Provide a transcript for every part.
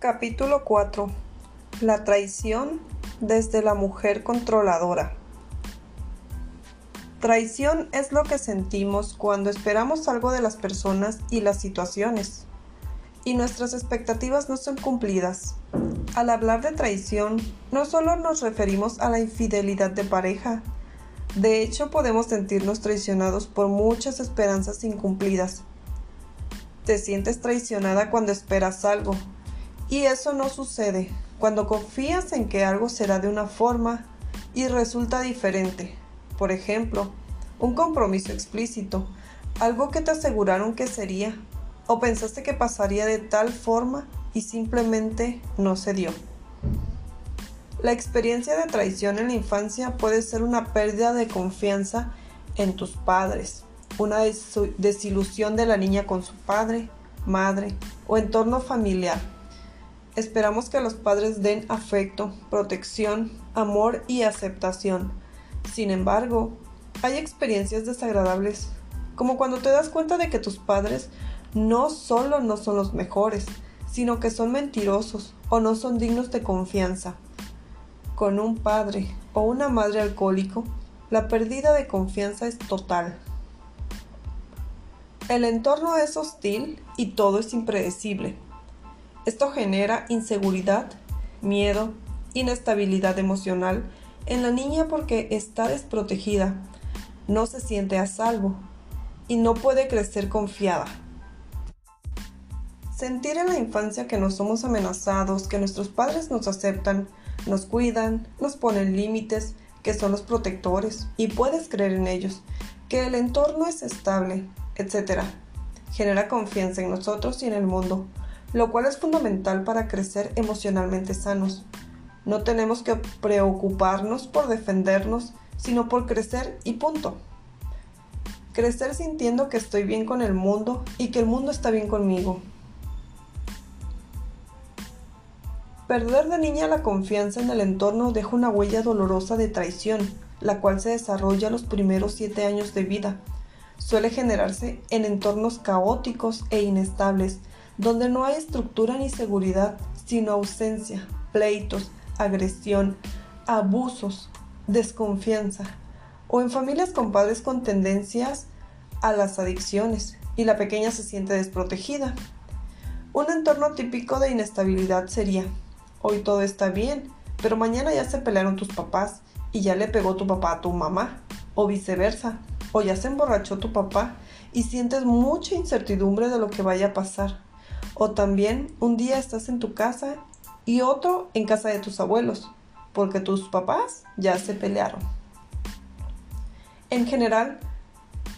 Capítulo 4. La traición desde la mujer controladora. Traición es lo que sentimos cuando esperamos algo de las personas y las situaciones y nuestras expectativas no son cumplidas. Al hablar de traición, no solo nos referimos a la infidelidad de pareja, de hecho podemos sentirnos traicionados por muchas esperanzas incumplidas. Te sientes traicionada cuando esperas algo, y eso no sucede cuando confías en que algo será de una forma y resulta diferente. Por ejemplo, un compromiso explícito, algo que te aseguraron que sería, o pensaste que pasaría de tal forma y simplemente no se dio. La experiencia de traición en la infancia puede ser una pérdida de confianza en tus padres, una desilusión de la niña con su padre, madre o entorno familiar Esperamos que los padres den afecto, protección, amor y aceptación. Sin embargo, hay experiencias desagradables, como cuando te das cuenta de que tus padres no solo no son los mejores, sino que son mentirosos o no son dignos de confianza. Con un padre o una madre alcohólico, la pérdida de confianza es total. El entorno es hostil y todo es impredecible. Esto genera inseguridad, miedo, inestabilidad emocional en la niña porque está desprotegida, no se siente a salvo y no puede crecer confiada. Sentir en la infancia que no somos amenazados, que nuestros padres nos aceptan, nos cuidan, nos ponen límites, que son los protectores y puedes creer en ellos, que el entorno es estable, etc. Genera confianza en nosotros y en el mundo lo cual es fundamental para crecer emocionalmente sanos. No tenemos que preocuparnos por defendernos, sino por crecer y punto. Crecer sintiendo que estoy bien con el mundo y que el mundo está bien conmigo. Perder de niña la confianza en el entorno deja una huella dolorosa de traición, la cual se desarrolla los primeros siete años de vida. Suele generarse en entornos caóticos e inestables, donde no hay estructura ni seguridad, sino ausencia, pleitos, agresión, abusos, desconfianza, o en familias con padres con tendencias a las adicciones y la pequeña se siente desprotegida. Un entorno típico de inestabilidad sería, hoy todo está bien, pero mañana ya se pelearon tus papás y ya le pegó tu papá a tu mamá, o viceversa, o ya se emborrachó tu papá y sientes mucha incertidumbre de lo que vaya a pasar. O también un día estás en tu casa y otro en casa de tus abuelos, porque tus papás ya se pelearon. En general,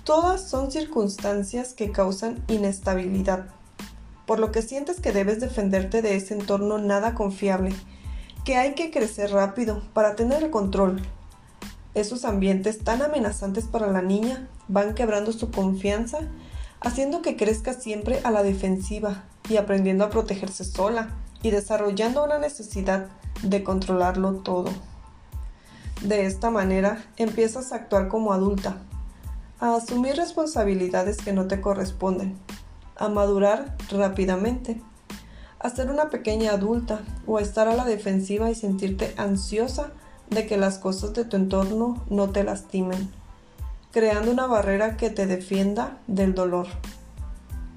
todas son circunstancias que causan inestabilidad, por lo que sientes que debes defenderte de ese entorno nada confiable, que hay que crecer rápido para tener el control. Esos ambientes tan amenazantes para la niña van quebrando su confianza, haciendo que crezca siempre a la defensiva, y aprendiendo a protegerse sola y desarrollando una necesidad de controlarlo todo. De esta manera empiezas a actuar como adulta, a asumir responsabilidades que no te corresponden, a madurar rápidamente, a ser una pequeña adulta o a estar a la defensiva y sentirte ansiosa de que las cosas de tu entorno no te lastimen, creando una barrera que te defienda del dolor.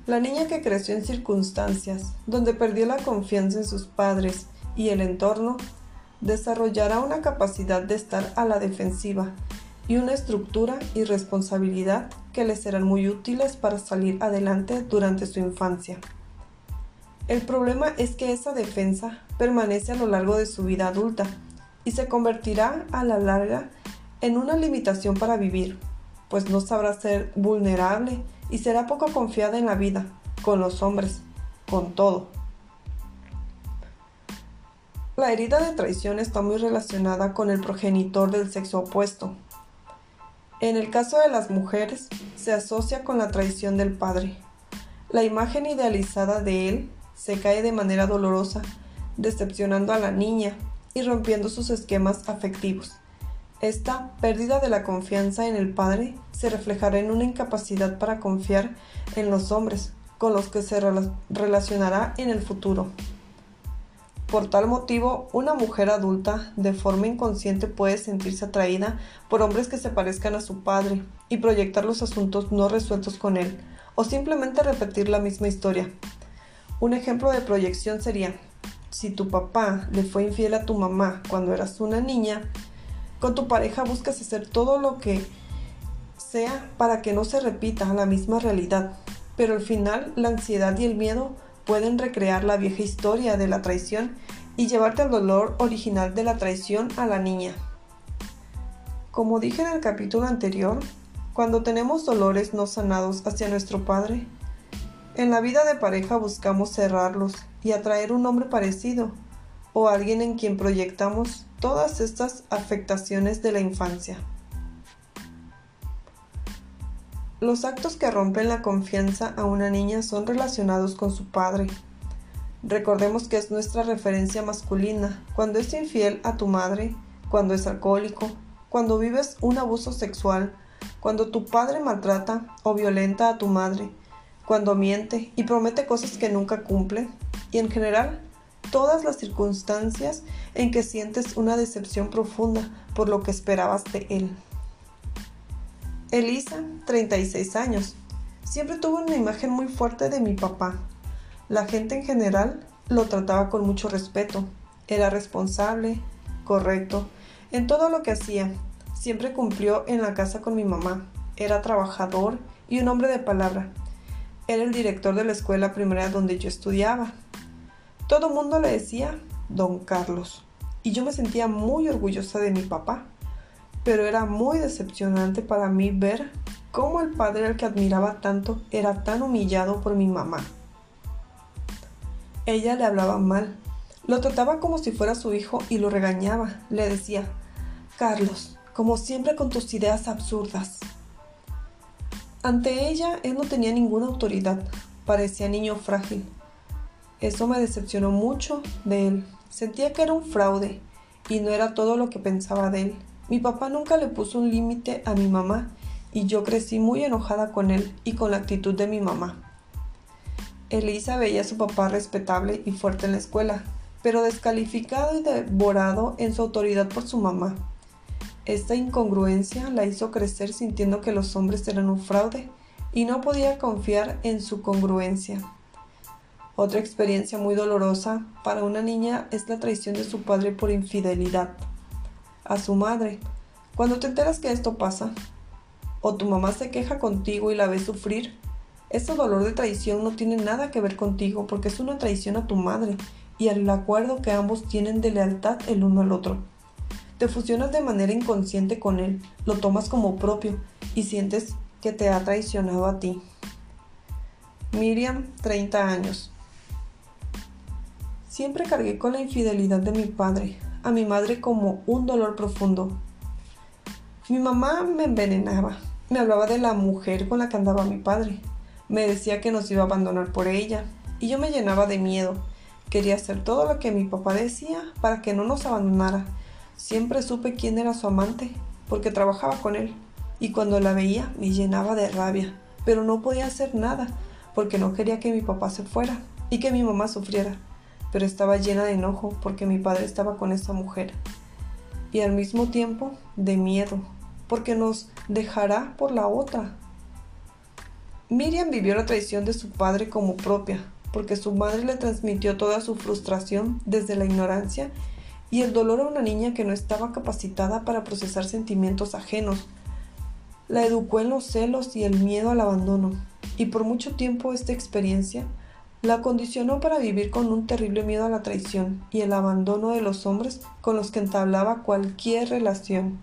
La niña que creció en circunstancias donde perdió la confianza en sus padres y el entorno, desarrollará una capacidad de estar a la defensiva y una estructura y responsabilidad que le serán muy útiles para salir adelante durante su infancia. El problema es que esa defensa permanece a lo largo de su vida adulta y se convertirá a la larga en una limitación para vivir, pues no sabrá ser vulnerable y será poco confiada en la vida, con los hombres, con todo. La herida de traición está muy relacionada con el progenitor del sexo opuesto. En el caso de las mujeres, se asocia con la traición del padre. La imagen idealizada de él se cae de manera dolorosa, decepcionando a la niña y rompiendo sus esquemas afectivos. Esta pérdida de la confianza en el padre se reflejará en una incapacidad para confiar en los hombres con los que se relacionará en el futuro. Por tal motivo, una mujer adulta de forma inconsciente puede sentirse atraída por hombres que se parezcan a su padre y proyectar los asuntos no resueltos con él, o simplemente repetir la misma historia. Un ejemplo de proyección sería, si tu papá le fue infiel a tu mamá cuando eras una niña, con tu pareja buscas hacer todo lo que sea para que no se repita la misma realidad, pero al final la ansiedad y el miedo pueden recrear la vieja historia de la traición y llevarte al dolor original de la traición a la niña. Como dije en el capítulo anterior, cuando tenemos dolores no sanados hacia nuestro Padre, en la vida de pareja buscamos cerrarlos y atraer un hombre parecido o alguien en quien proyectamos todas estas afectaciones de la infancia. Los actos que rompen la confianza a una niña son relacionados con su padre. Recordemos que es nuestra referencia masculina cuando es infiel a tu madre, cuando es alcohólico, cuando vives un abuso sexual, cuando tu padre maltrata o violenta a tu madre, cuando miente y promete cosas que nunca cumple, y en general todas las circunstancias en que sientes una decepción profunda por lo que esperabas de él. Elisa, 36 años. Siempre tuvo una imagen muy fuerte de mi papá. La gente en general lo trataba con mucho respeto. Era responsable, correcto, en todo lo que hacía. Siempre cumplió en la casa con mi mamá. Era trabajador y un hombre de palabra. Era el director de la escuela primaria donde yo estudiaba. Todo mundo le decía Don Carlos. Y yo me sentía muy orgullosa de mi papá pero era muy decepcionante para mí ver cómo el padre al que admiraba tanto era tan humillado por mi mamá. Ella le hablaba mal, lo trataba como si fuera su hijo y lo regañaba. Le decía, Carlos, como siempre con tus ideas absurdas. Ante ella él no tenía ninguna autoridad, parecía niño frágil. Eso me decepcionó mucho de él. Sentía que era un fraude y no era todo lo que pensaba de él. Mi papá nunca le puso un límite a mi mamá y yo crecí muy enojada con él y con la actitud de mi mamá. Elisa veía a su papá respetable y fuerte en la escuela, pero descalificado y devorado en su autoridad por su mamá. Esta incongruencia la hizo crecer sintiendo que los hombres eran un fraude y no podía confiar en su congruencia. Otra experiencia muy dolorosa para una niña es la traición de su padre por infidelidad a su madre. Cuando te enteras que esto pasa, o tu mamá se queja contigo y la ves sufrir, ese dolor de traición no tiene nada que ver contigo porque es una traición a tu madre y al acuerdo que ambos tienen de lealtad el uno al otro. Te fusionas de manera inconsciente con él, lo tomas como propio y sientes que te ha traicionado a ti. Miriam, 30 años. Siempre cargué con la infidelidad de mi padre, a mi madre como un dolor profundo. Mi mamá me envenenaba, me hablaba de la mujer con la que andaba mi padre, me decía que nos iba a abandonar por ella, y yo me llenaba de miedo. Quería hacer todo lo que mi papá decía para que no nos abandonara. Siempre supe quién era su amante, porque trabajaba con él, y cuando la veía me llenaba de rabia, pero no podía hacer nada, porque no quería que mi papá se fuera y que mi mamá sufriera pero estaba llena de enojo porque mi padre estaba con esa mujer y al mismo tiempo de miedo porque nos dejará por la otra. Miriam vivió la traición de su padre como propia, porque su madre le transmitió toda su frustración desde la ignorancia y el dolor a una niña que no estaba capacitada para procesar sentimientos ajenos. La educó en los celos y el miedo al abandono, y por mucho tiempo esta experiencia la condicionó para vivir con un terrible miedo a la traición y el abandono de los hombres con los que entablaba cualquier relación.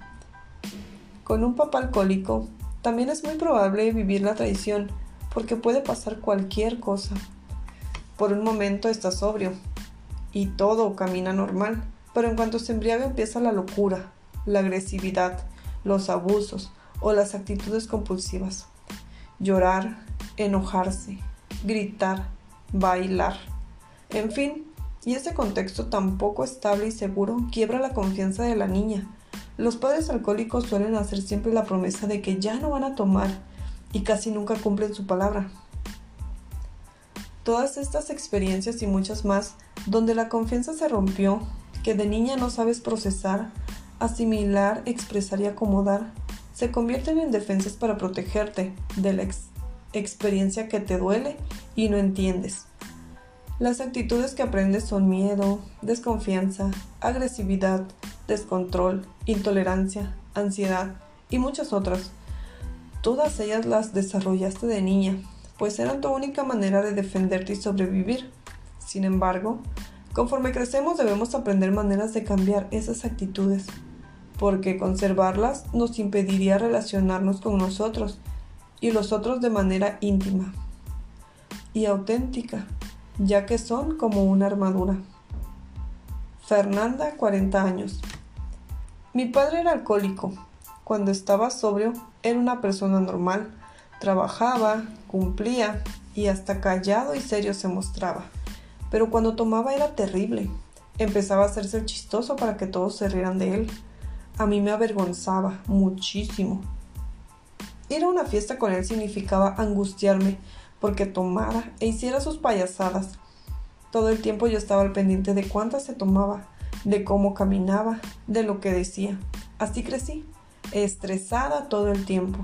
Con un papá alcohólico, también es muy probable vivir la traición, porque puede pasar cualquier cosa. Por un momento está sobrio y todo camina normal, pero en cuanto se embriaga empieza la locura, la agresividad, los abusos o las actitudes compulsivas. Llorar, enojarse, gritar, bailar. En fin, y ese contexto tan poco estable y seguro quiebra la confianza de la niña. Los padres alcohólicos suelen hacer siempre la promesa de que ya no van a tomar y casi nunca cumplen su palabra. Todas estas experiencias y muchas más, donde la confianza se rompió, que de niña no sabes procesar, asimilar, expresar y acomodar, se convierten en defensas para protegerte de la experiencia que te duele y no entiendes. Las actitudes que aprendes son miedo, desconfianza, agresividad, descontrol, intolerancia, ansiedad y muchas otras. Todas ellas las desarrollaste de niña, pues eran tu única manera de defenderte y sobrevivir. Sin embargo, conforme crecemos debemos aprender maneras de cambiar esas actitudes, porque conservarlas nos impediría relacionarnos con nosotros y los otros de manera íntima y auténtica, ya que son como una armadura. Fernanda, 40 años. Mi padre era alcohólico. Cuando estaba sobrio, era una persona normal. Trabajaba, cumplía y hasta callado y serio se mostraba. Pero cuando tomaba era terrible. Empezaba a hacerse el chistoso para que todos se rieran de él. A mí me avergonzaba muchísimo. Ir a una fiesta con él significaba angustiarme porque tomara e hiciera sus payasadas. Todo el tiempo yo estaba al pendiente de cuántas se tomaba, de cómo caminaba, de lo que decía. Así crecí, estresada todo el tiempo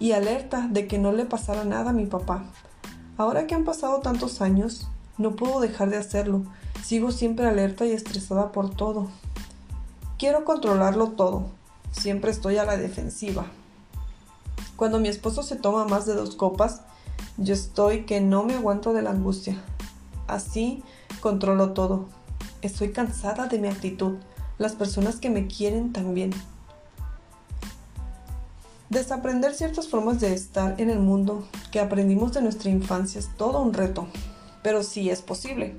y alerta de que no le pasara nada a mi papá. Ahora que han pasado tantos años, no puedo dejar de hacerlo. Sigo siempre alerta y estresada por todo. Quiero controlarlo todo. Siempre estoy a la defensiva. Cuando mi esposo se toma más de dos copas, yo estoy que no me aguanto de la angustia. Así controlo todo. Estoy cansada de mi actitud. Las personas que me quieren también. Desaprender ciertas formas de estar en el mundo que aprendimos de nuestra infancia es todo un reto, pero sí es posible.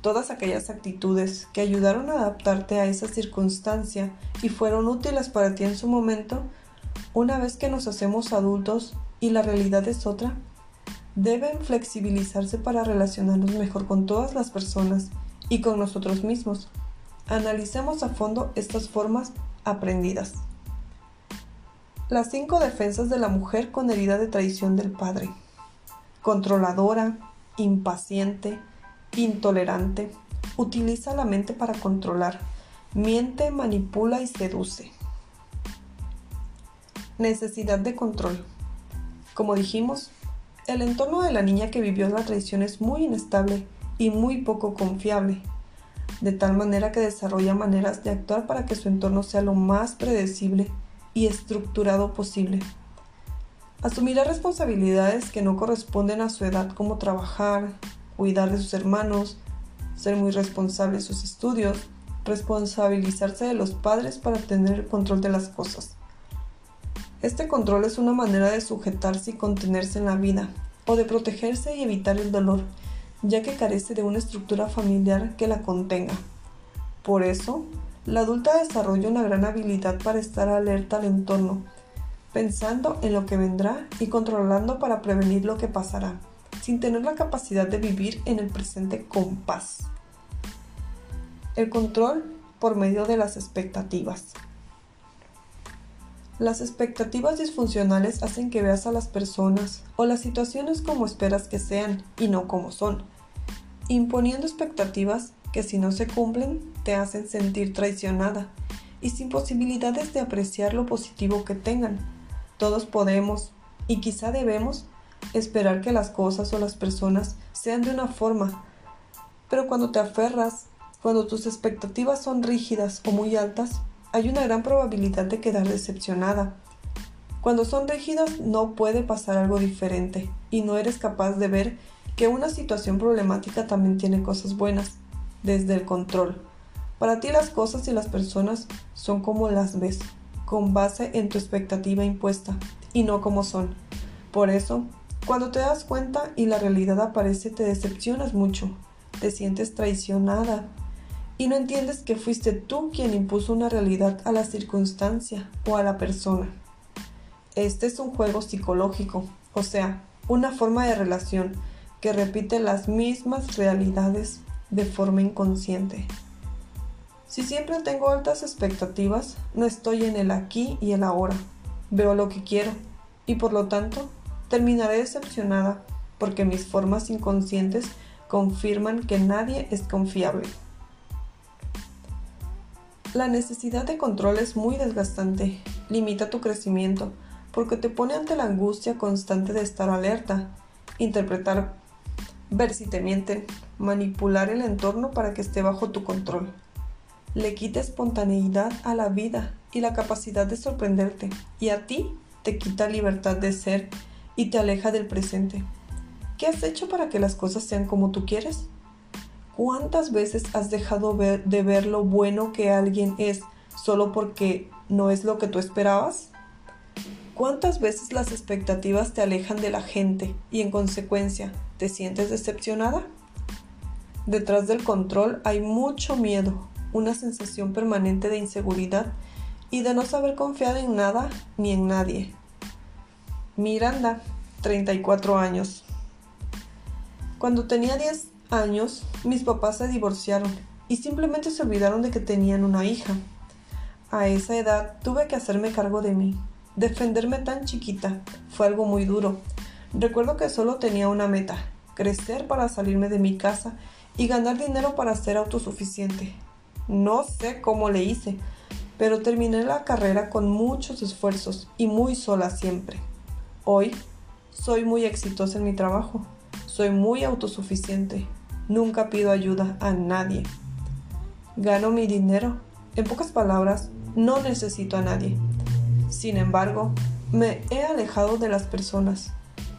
Todas aquellas actitudes que ayudaron a adaptarte a esa circunstancia y fueron útiles para ti en su momento una vez que nos hacemos adultos y la realidad es otra, deben flexibilizarse para relacionarnos mejor con todas las personas y con nosotros mismos. Analicemos a fondo estas formas aprendidas. Las cinco defensas de la mujer con herida de traición del padre. Controladora, impaciente, intolerante, utiliza la mente para controlar, miente, manipula y seduce. Necesidad de control. Como dijimos, el entorno de la niña que vivió la traición es muy inestable y muy poco confiable, de tal manera que desarrolla maneras de actuar para que su entorno sea lo más predecible y estructurado posible. Asumirá responsabilidades que no corresponden a su edad como trabajar, cuidar de sus hermanos, ser muy responsable de sus estudios, responsabilizarse de los padres para tener el control de las cosas. Este control es una manera de sujetarse y contenerse en la vida, o de protegerse y evitar el dolor, ya que carece de una estructura familiar que la contenga. Por eso, la adulta desarrolla una gran habilidad para estar alerta al entorno, pensando en lo que vendrá y controlando para prevenir lo que pasará, sin tener la capacidad de vivir en el presente con paz. El control por medio de las expectativas. Las expectativas disfuncionales hacen que veas a las personas o las situaciones como esperas que sean y no como son, imponiendo expectativas que si no se cumplen te hacen sentir traicionada y sin posibilidades de apreciar lo positivo que tengan. Todos podemos y quizá debemos esperar que las cosas o las personas sean de una forma, pero cuando te aferras, cuando tus expectativas son rígidas o muy altas, hay una gran probabilidad de quedar decepcionada. Cuando son rígidas no puede pasar algo diferente y no eres capaz de ver que una situación problemática también tiene cosas buenas, desde el control. Para ti las cosas y las personas son como las ves, con base en tu expectativa impuesta y no como son. Por eso, cuando te das cuenta y la realidad aparece, te decepcionas mucho, te sientes traicionada y no entiendes que fuiste tú quien impuso una realidad a la circunstancia o a la persona. Este es un juego psicológico, o sea, una forma de relación que repite las mismas realidades de forma inconsciente. Si siempre tengo altas expectativas, no estoy en el aquí y el ahora. Veo lo que quiero y por lo tanto terminaré decepcionada porque mis formas inconscientes confirman que nadie es confiable. La necesidad de control es muy desgastante, limita tu crecimiento, porque te pone ante la angustia constante de estar alerta, interpretar, ver si te mienten, manipular el entorno para que esté bajo tu control. Le quita espontaneidad a la vida y la capacidad de sorprenderte, y a ti te quita libertad de ser y te aleja del presente. ¿Qué has hecho para que las cosas sean como tú quieres? ¿Cuántas veces has dejado de ver lo bueno que alguien es solo porque no es lo que tú esperabas? ¿Cuántas veces las expectativas te alejan de la gente y en consecuencia te sientes decepcionada? Detrás del control hay mucho miedo, una sensación permanente de inseguridad y de no saber confiar en nada ni en nadie. Miranda, 34 años. Cuando tenía 10 años, mis papás se divorciaron y simplemente se olvidaron de que tenían una hija. A esa edad tuve que hacerme cargo de mí Defenderme tan chiquita fue algo muy duro. Recuerdo que solo tenía una meta, crecer para salirme de mi casa y ganar dinero para ser autosuficiente. No sé cómo le hice, pero terminé la carrera con muchos esfuerzos y muy sola siempre. Hoy soy muy exitosa en mi trabajo, soy muy autosuficiente, nunca pido ayuda a nadie. Gano mi dinero, en pocas palabras, no necesito a nadie. Sin embargo, me he alejado de las personas.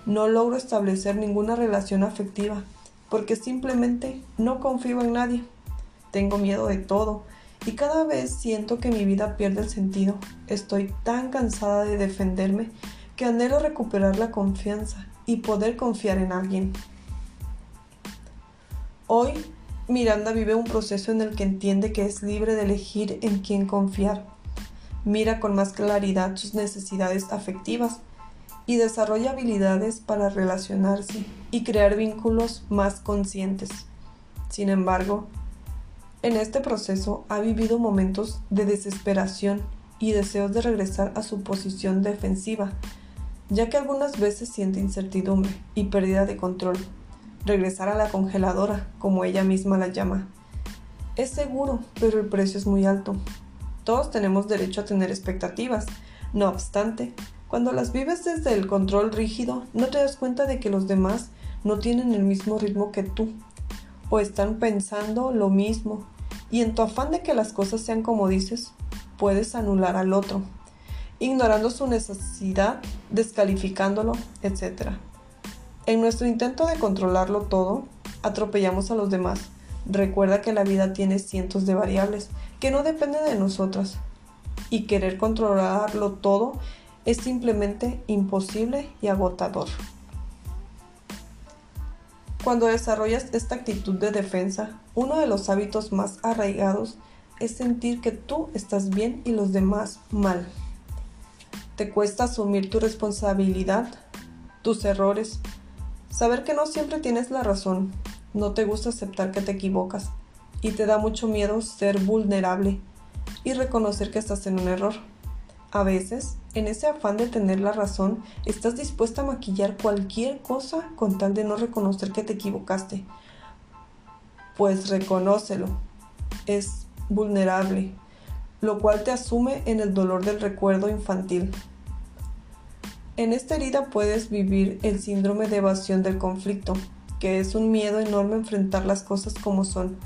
No logro establecer ninguna relación afectiva porque simplemente no confío en nadie. Tengo miedo de todo y cada vez siento que mi vida pierde el sentido. Estoy tan cansada de defenderme que anhelo recuperar la confianza y poder confiar en alguien. Hoy, Miranda vive un proceso en el que entiende que es libre de elegir en quién confiar mira con más claridad sus necesidades afectivas y desarrolla habilidades para relacionarse y crear vínculos más conscientes. Sin embargo, en este proceso ha vivido momentos de desesperación y deseos de regresar a su posición defensiva, ya que algunas veces siente incertidumbre y pérdida de control. Regresar a la congeladora, como ella misma la llama. Es seguro, pero el precio es muy alto, todos tenemos derecho a tener expectativas. No obstante, cuando las vives desde el control rígido, no te das cuenta de que los demás no tienen el mismo ritmo que tú, o están pensando lo mismo, y en tu afán de que las cosas sean como dices, puedes anular al otro, ignorando su necesidad, descalificándolo, etc. En nuestro intento de controlarlo todo, atropellamos a los demás. Recuerda que la vida tiene cientos de variables que no depende de nosotras. Y querer controlarlo todo es simplemente imposible y agotador. Cuando desarrollas esta actitud de defensa, uno de los hábitos más arraigados es sentir que tú estás bien y los demás mal. Te cuesta asumir tu responsabilidad, tus errores, saber que no siempre tienes la razón, no te gusta aceptar que te equivocas y te da mucho miedo ser vulnerable y reconocer que estás en un error. A veces, en ese afán de tener la razón, estás dispuesta a maquillar cualquier cosa con tal de no reconocer que te equivocaste. Pues reconócelo. Es vulnerable, lo cual te asume en el dolor del recuerdo infantil. En esta herida puedes vivir el síndrome de evasión del conflicto, que es un miedo enorme a enfrentar las cosas como son,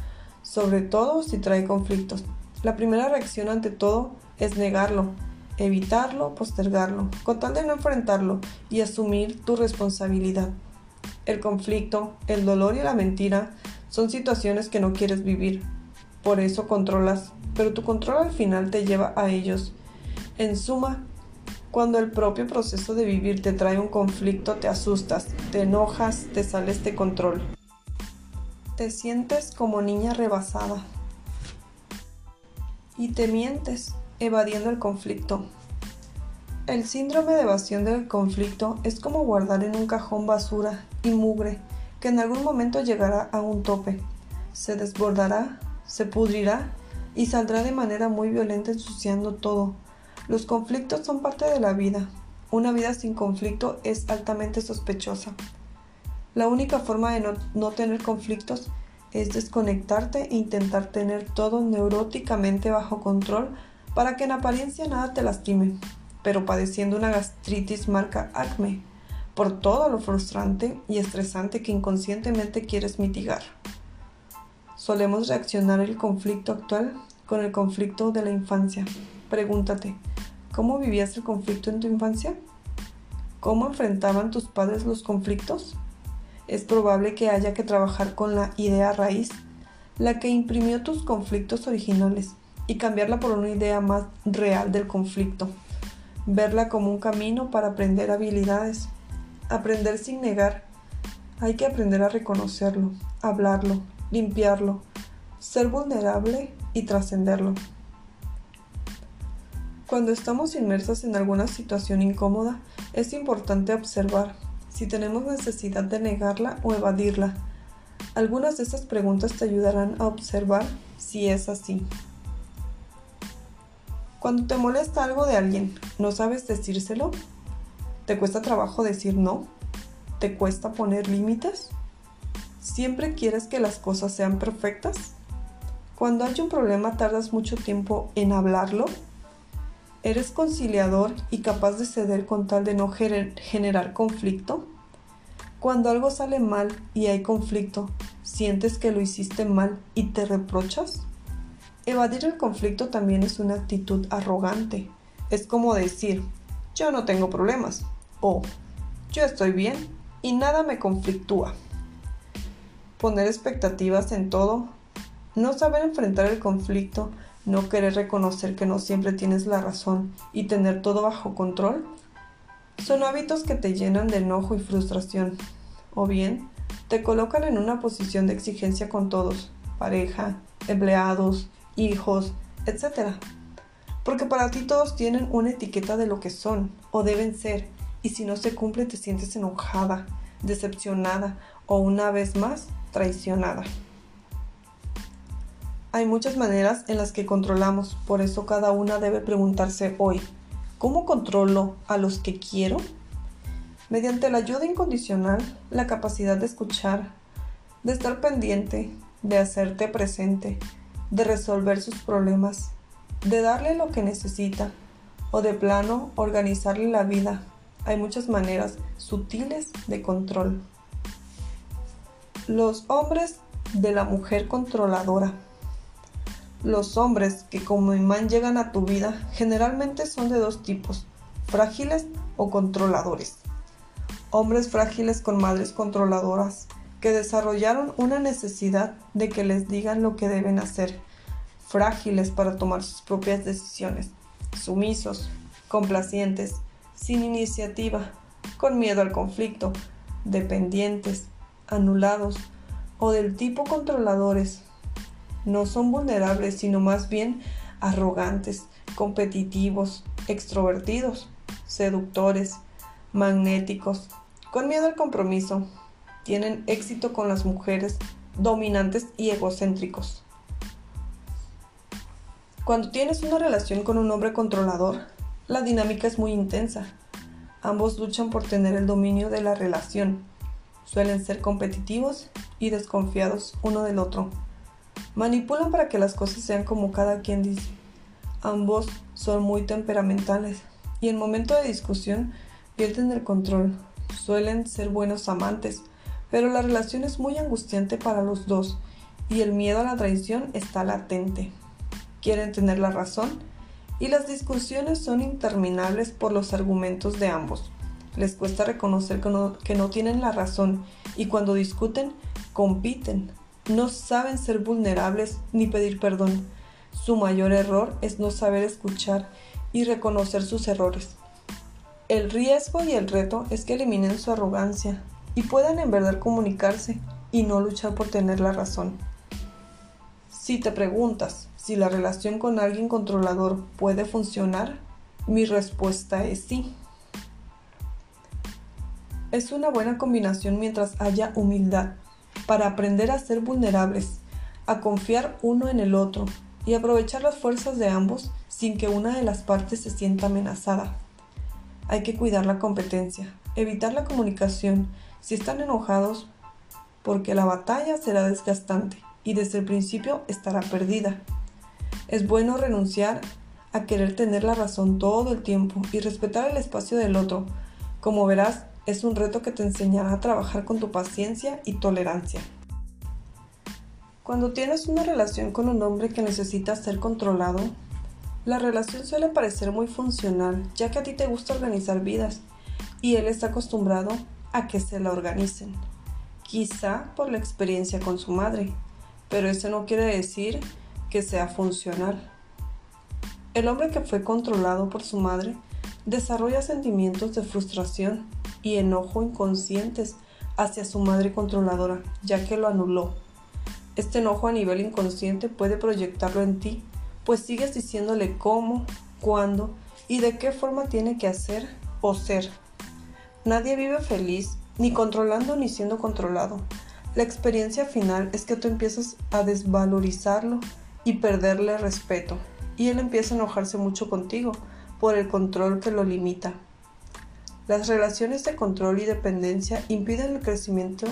sobre todo si trae conflictos. La primera reacción ante todo es negarlo, evitarlo, postergarlo, con tal de no enfrentarlo y asumir tu responsabilidad. El conflicto, el dolor y la mentira son situaciones que no quieres vivir. Por eso controlas, pero tu control al final te lleva a ellos. En suma, cuando el propio proceso de vivir te trae un conflicto, te asustas, te enojas, te sales de control. Te sientes como niña rebasada y te mientes evadiendo el conflicto. El síndrome de evasión del conflicto es como guardar en un cajón basura y mugre que en algún momento llegará a un tope, se desbordará, se pudrirá y saldrá de manera muy violenta ensuciando todo. Los conflictos son parte de la vida. Una vida sin conflicto es altamente sospechosa. La única forma de no, tener conflictos es desconectarte e intentar tener todo neuróticamente bajo control para que en apariencia nada te lastime, pero padeciendo una gastritis marca acme por todo lo frustrante y estresante que inconscientemente quieres mitigar. Solemos reaccionar el conflicto actual con el conflicto de la infancia. Pregúntate, ¿cómo vivías el conflicto en tu infancia? ¿Cómo enfrentaban tus padres los conflictos? Es probable que haya que trabajar con la idea raíz, la que imprimió tus conflictos originales, y cambiarla por una idea más real del conflicto. Verla como un camino para aprender habilidades. Aprender sin negar. Hay que aprender a reconocerlo, hablarlo, limpiarlo, ser vulnerable y trascenderlo. Cuando estamos inmersas en alguna situación incómoda, es importante observar si tenemos necesidad de negarla o evadirla. Algunas de estas preguntas te ayudarán a observar si es así. Cuando te molesta algo de alguien, ¿no sabes decírselo? ¿Te cuesta trabajo decir no? ¿Te cuesta poner límites? ¿Siempre quieres que las cosas sean perfectas? Cuando hay un problema tardas mucho tiempo en hablarlo ¿Eres conciliador y capaz de ceder con tal de no generar conflicto? Cuando algo sale mal y hay conflicto, ¿sientes que lo hiciste mal y te reprochas? Evadir el conflicto también es una actitud arrogante. Es como decir, yo no tengo problemas o yo estoy bien y nada me conflictúa. Poner expectativas en todo, no saber enfrentar el conflicto no querer reconocer que no siempre tienes la razón y tener todo bajo control, son hábitos que te llenan de enojo y frustración, o bien te colocan en una posición de exigencia con todos, pareja, empleados, hijos, etc. Porque para ti todos tienen una etiqueta de lo que son o deben ser, y si no se cumple te sientes enojada, decepcionada o una vez más traicionada. Hay muchas maneras en las que controlamos, por eso cada una debe preguntarse hoy, ¿cómo controlo a los que quiero? Mediante la ayuda incondicional, la capacidad de escuchar, de estar pendiente, de hacerte presente, de resolver sus problemas, de darle lo que necesita o de plano organizarle la vida. Hay muchas maneras sutiles de control. Los hombres de la mujer controladora. Los hombres que como imán llegan a tu vida generalmente son de dos tipos, frágiles o controladores. Hombres frágiles con madres controladoras que desarrollaron una necesidad de que les digan lo que deben hacer, frágiles para tomar sus propias decisiones, sumisos, complacientes, sin iniciativa, con miedo al conflicto, dependientes, anulados o del tipo controladores no son vulnerables, sino más bien arrogantes, competitivos, extrovertidos, seductores, magnéticos, con miedo al compromiso. Tienen éxito con las mujeres, dominantes y egocéntricos. Cuando tienes una relación con un hombre controlador, la dinámica es muy intensa. Ambos luchan por tener el dominio de la relación. Suelen ser competitivos y desconfiados uno del otro. Manipulan para que las cosas sean como cada quien dice. Ambos son muy temperamentales y en momento de discusión pierden el control. Suelen ser buenos amantes, pero la relación es muy angustiante para los dos y el miedo a la traición está latente. Quieren tener la razón y las discusiones son interminables por los argumentos de ambos. Les cuesta reconocer que no, que no tienen la razón y cuando discuten compiten no saben ser vulnerables ni pedir perdón. Su mayor error es no saber escuchar y reconocer sus errores. El riesgo y el reto es que eliminen su arrogancia y puedan en verdad comunicarse y no luchar por tener la razón. Si te preguntas si la relación con alguien controlador puede funcionar, mi respuesta es sí. Es una buena combinación mientras haya humildad para aprender a ser vulnerables, a confiar uno en el otro y aprovechar las fuerzas de ambos sin que una de las partes se sienta amenazada. Hay que cuidar la competencia, evitar la comunicación si están enojados porque la batalla será desgastante y desde el principio estará perdida. Es bueno renunciar a querer tener la razón todo el tiempo y respetar el espacio del otro. Como verás, es un reto que te enseñará a trabajar con tu paciencia y tolerancia. Cuando tienes una relación con un hombre que necesita ser controlado, la relación suele parecer muy funcional, ya que a ti te gusta organizar vidas y él está acostumbrado a que se la organicen, quizá por la experiencia con su madre, pero eso no quiere decir que sea funcional. El hombre que fue controlado por su madre desarrolla sentimientos de frustración y enojo inconscientes hacia su madre controladora, ya que lo anuló. Este enojo a nivel inconsciente puede proyectarlo en ti, pues sigues diciéndole cómo, cuándo y de qué forma tiene que hacer o ser. Nadie vive feliz, ni controlando ni siendo controlado. La experiencia final es que tú empiezas a desvalorizarlo y perderle respeto y él empieza a enojarse mucho contigo por el control que lo limita. Las relaciones de control y dependencia impiden el crecimiento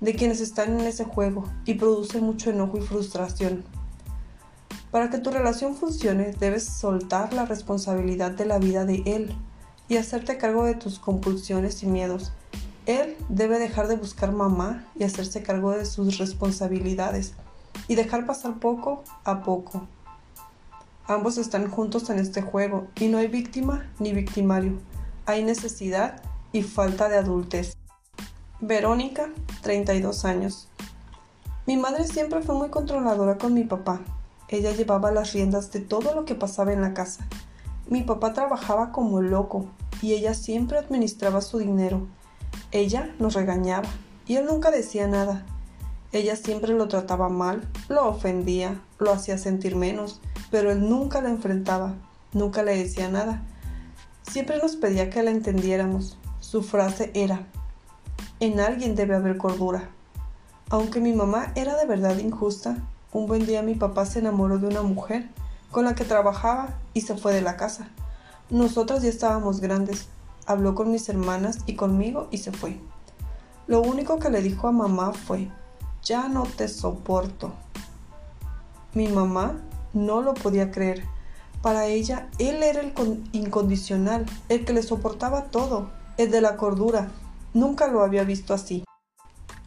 de quienes están en ese juego y producen mucho enojo y frustración. Para que tu relación funcione debes soltar la responsabilidad de la vida de él y hacerte cargo de tus compulsiones y miedos. Él debe dejar de buscar mamá y hacerse cargo de sus responsabilidades y dejar pasar poco a poco. Ambos están juntos en este juego y no hay víctima ni victimario. Hay necesidad y falta de adultez. Verónica, 32 años. Mi madre siempre fue muy controladora con mi papá. Ella llevaba las riendas de todo lo que pasaba en la casa. Mi papá trabajaba como loco y ella siempre administraba su dinero. Ella nos regañaba y él nunca decía nada. Ella siempre lo trataba mal, lo ofendía, lo hacía sentir menos pero él nunca la enfrentaba, nunca le decía nada. Siempre nos pedía que la entendiéramos. Su frase era, en alguien debe haber cordura. Aunque mi mamá era de verdad injusta, un buen día mi papá se enamoró de una mujer con la que trabajaba y se fue de la casa. Nosotras ya estábamos grandes. Habló con mis hermanas y conmigo y se fue. Lo único que le dijo a mamá fue, ya no te soporto. Mi mamá no lo podía creer. Para ella, él era el incondicional, el que le soportaba todo, el de la cordura. Nunca lo había visto así.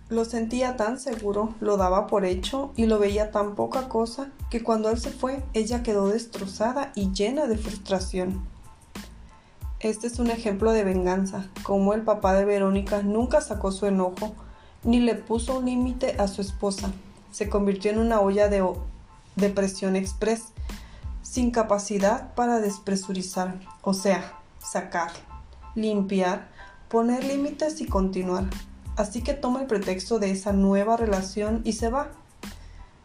Lo sentía tan seguro, lo daba por hecho y lo veía tan poca cosa que cuando él se fue, ella quedó destrozada y llena de frustración. Este es un ejemplo de venganza, como el papá de Verónica nunca sacó su enojo ni le puso un límite a su esposa. Se convirtió en una olla de depresión express, sin capacidad para despresurizar, o sea, sacar, limpiar, poner límites y continuar. Así que toma el pretexto de esa nueva relación y se va.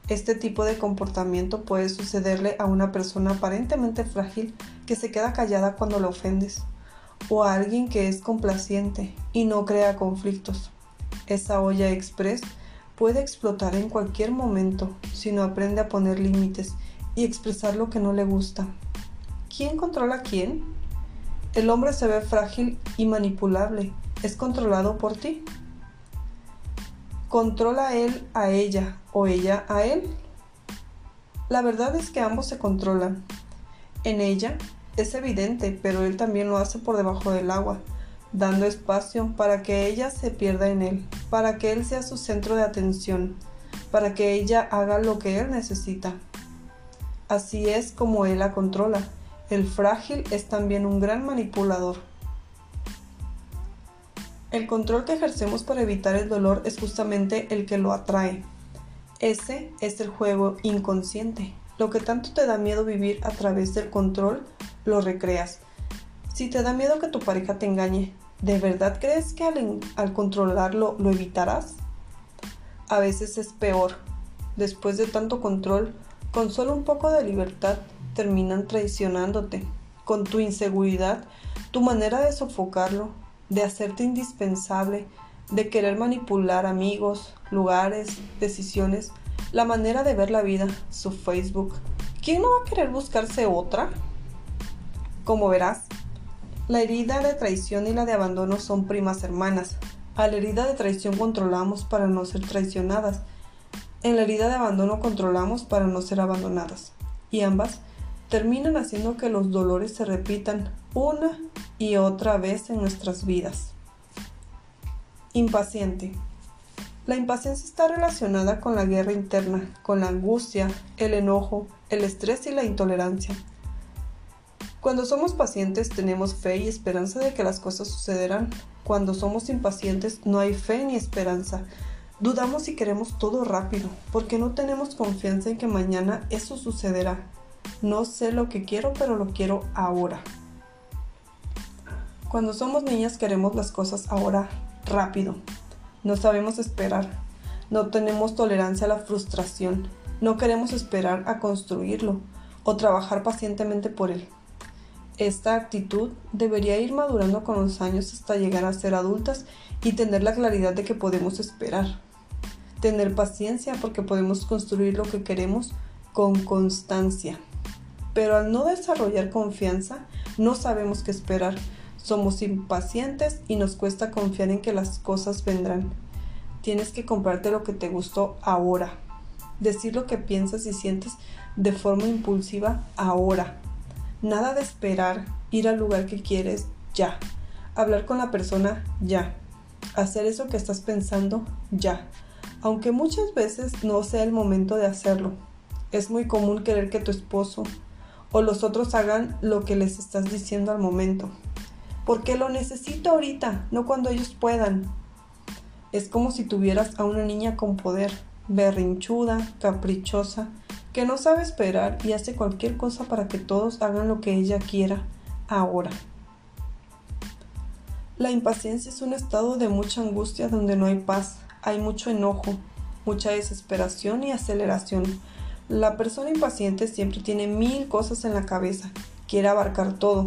Este tipo de comportamiento puede sucederle a una persona aparentemente frágil que se queda callada cuando la ofendes, o a alguien que es complaciente y no crea conflictos. Esa olla express puede explotar en cualquier momento si no aprende a poner límites y expresar lo que no le gusta. ¿Quién controla a quién? El hombre se ve frágil y manipulable. ¿Es controlado por ti? ¿Controla él a ella o ella a él? La verdad es que ambos se controlan. En ella es evidente, pero él también lo hace por debajo del agua dando espacio para que ella se pierda en él, para que él sea su centro de atención, para que ella haga lo que él necesita. Así es como él la controla. El frágil es también un gran manipulador. El control que ejercemos para evitar el dolor es justamente el que lo atrae. Ese es el juego inconsciente. Lo que tanto te da miedo vivir a través del control, lo recreas. Si te da miedo que tu pareja te engañe, ¿De verdad crees que al, controlarlo lo evitarás? A veces es peor. Después de tanto control, con solo un poco de libertad, terminan traicionándote. Con tu inseguridad, tu manera de sofocarlo, de hacerte indispensable, de querer manipular amigos, lugares, decisiones, la manera de ver la vida, su Facebook. ¿Quién no va a querer buscarse otra? Como verás, La herida de traición y la de abandono son primas hermanas. A la herida de traición controlamos para no ser traicionadas. En la herida de abandono controlamos para no ser abandonadas. Y ambas terminan haciendo que los dolores se repitan una y otra vez en nuestras vidas. Impaciente. La impaciencia está relacionada con la guerra interna, con la angustia, el enojo, el estrés y la intolerancia. Cuando somos pacientes tenemos fe y esperanza de que las cosas sucederán. Cuando somos impacientes no hay fe ni esperanza. Dudamos y queremos todo rápido, porque no tenemos confianza en que mañana eso sucederá. No sé lo que quiero, pero lo quiero ahora. Cuando somos niñas queremos las cosas ahora, rápido. No sabemos esperar. No tenemos tolerancia a la frustración. No queremos esperar a construirlo o trabajar pacientemente por él. Esta actitud debería ir madurando con los años hasta llegar a ser adultas y tener la claridad de que podemos esperar. Tener paciencia porque podemos construir lo que queremos con constancia. Pero al no desarrollar confianza, no sabemos qué esperar. Somos impacientes y nos cuesta confiar en que las cosas vendrán. Tienes que comprarte lo que te gustó ahora. Decir lo que piensas y sientes de forma impulsiva ahora Nada de esperar, ir al lugar que quieres ya. Hablar con la persona ya. Hacer eso que estás pensando ya. Aunque muchas veces no sea el momento de hacerlo. Es muy común querer que tu esposo o los otros hagan lo que les estás diciendo al momento. Porque lo necesito ahorita, no cuando ellos puedan. Es como si tuvieras a una niña con poder, berrinchuda, caprichosa, que no sabe esperar y hace cualquier cosa para que todos hagan lo que ella quiera ahora. La impaciencia es un estado de mucha angustia donde no hay paz, hay mucho enojo, mucha desesperación y aceleración. La persona impaciente siempre tiene mil cosas en la cabeza, quiere abarcar todo.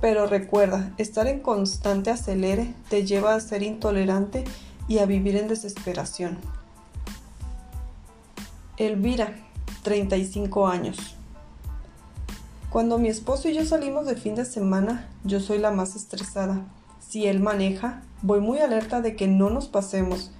Pero recuerda, estar en constante acelere te lleva a ser intolerante y a vivir en desesperación. Elvira, 35 años. Cuando mi esposo y yo salimos de fin de semana, yo soy la más estresada. Si él maneja, voy muy alerta de que no nos pasemos.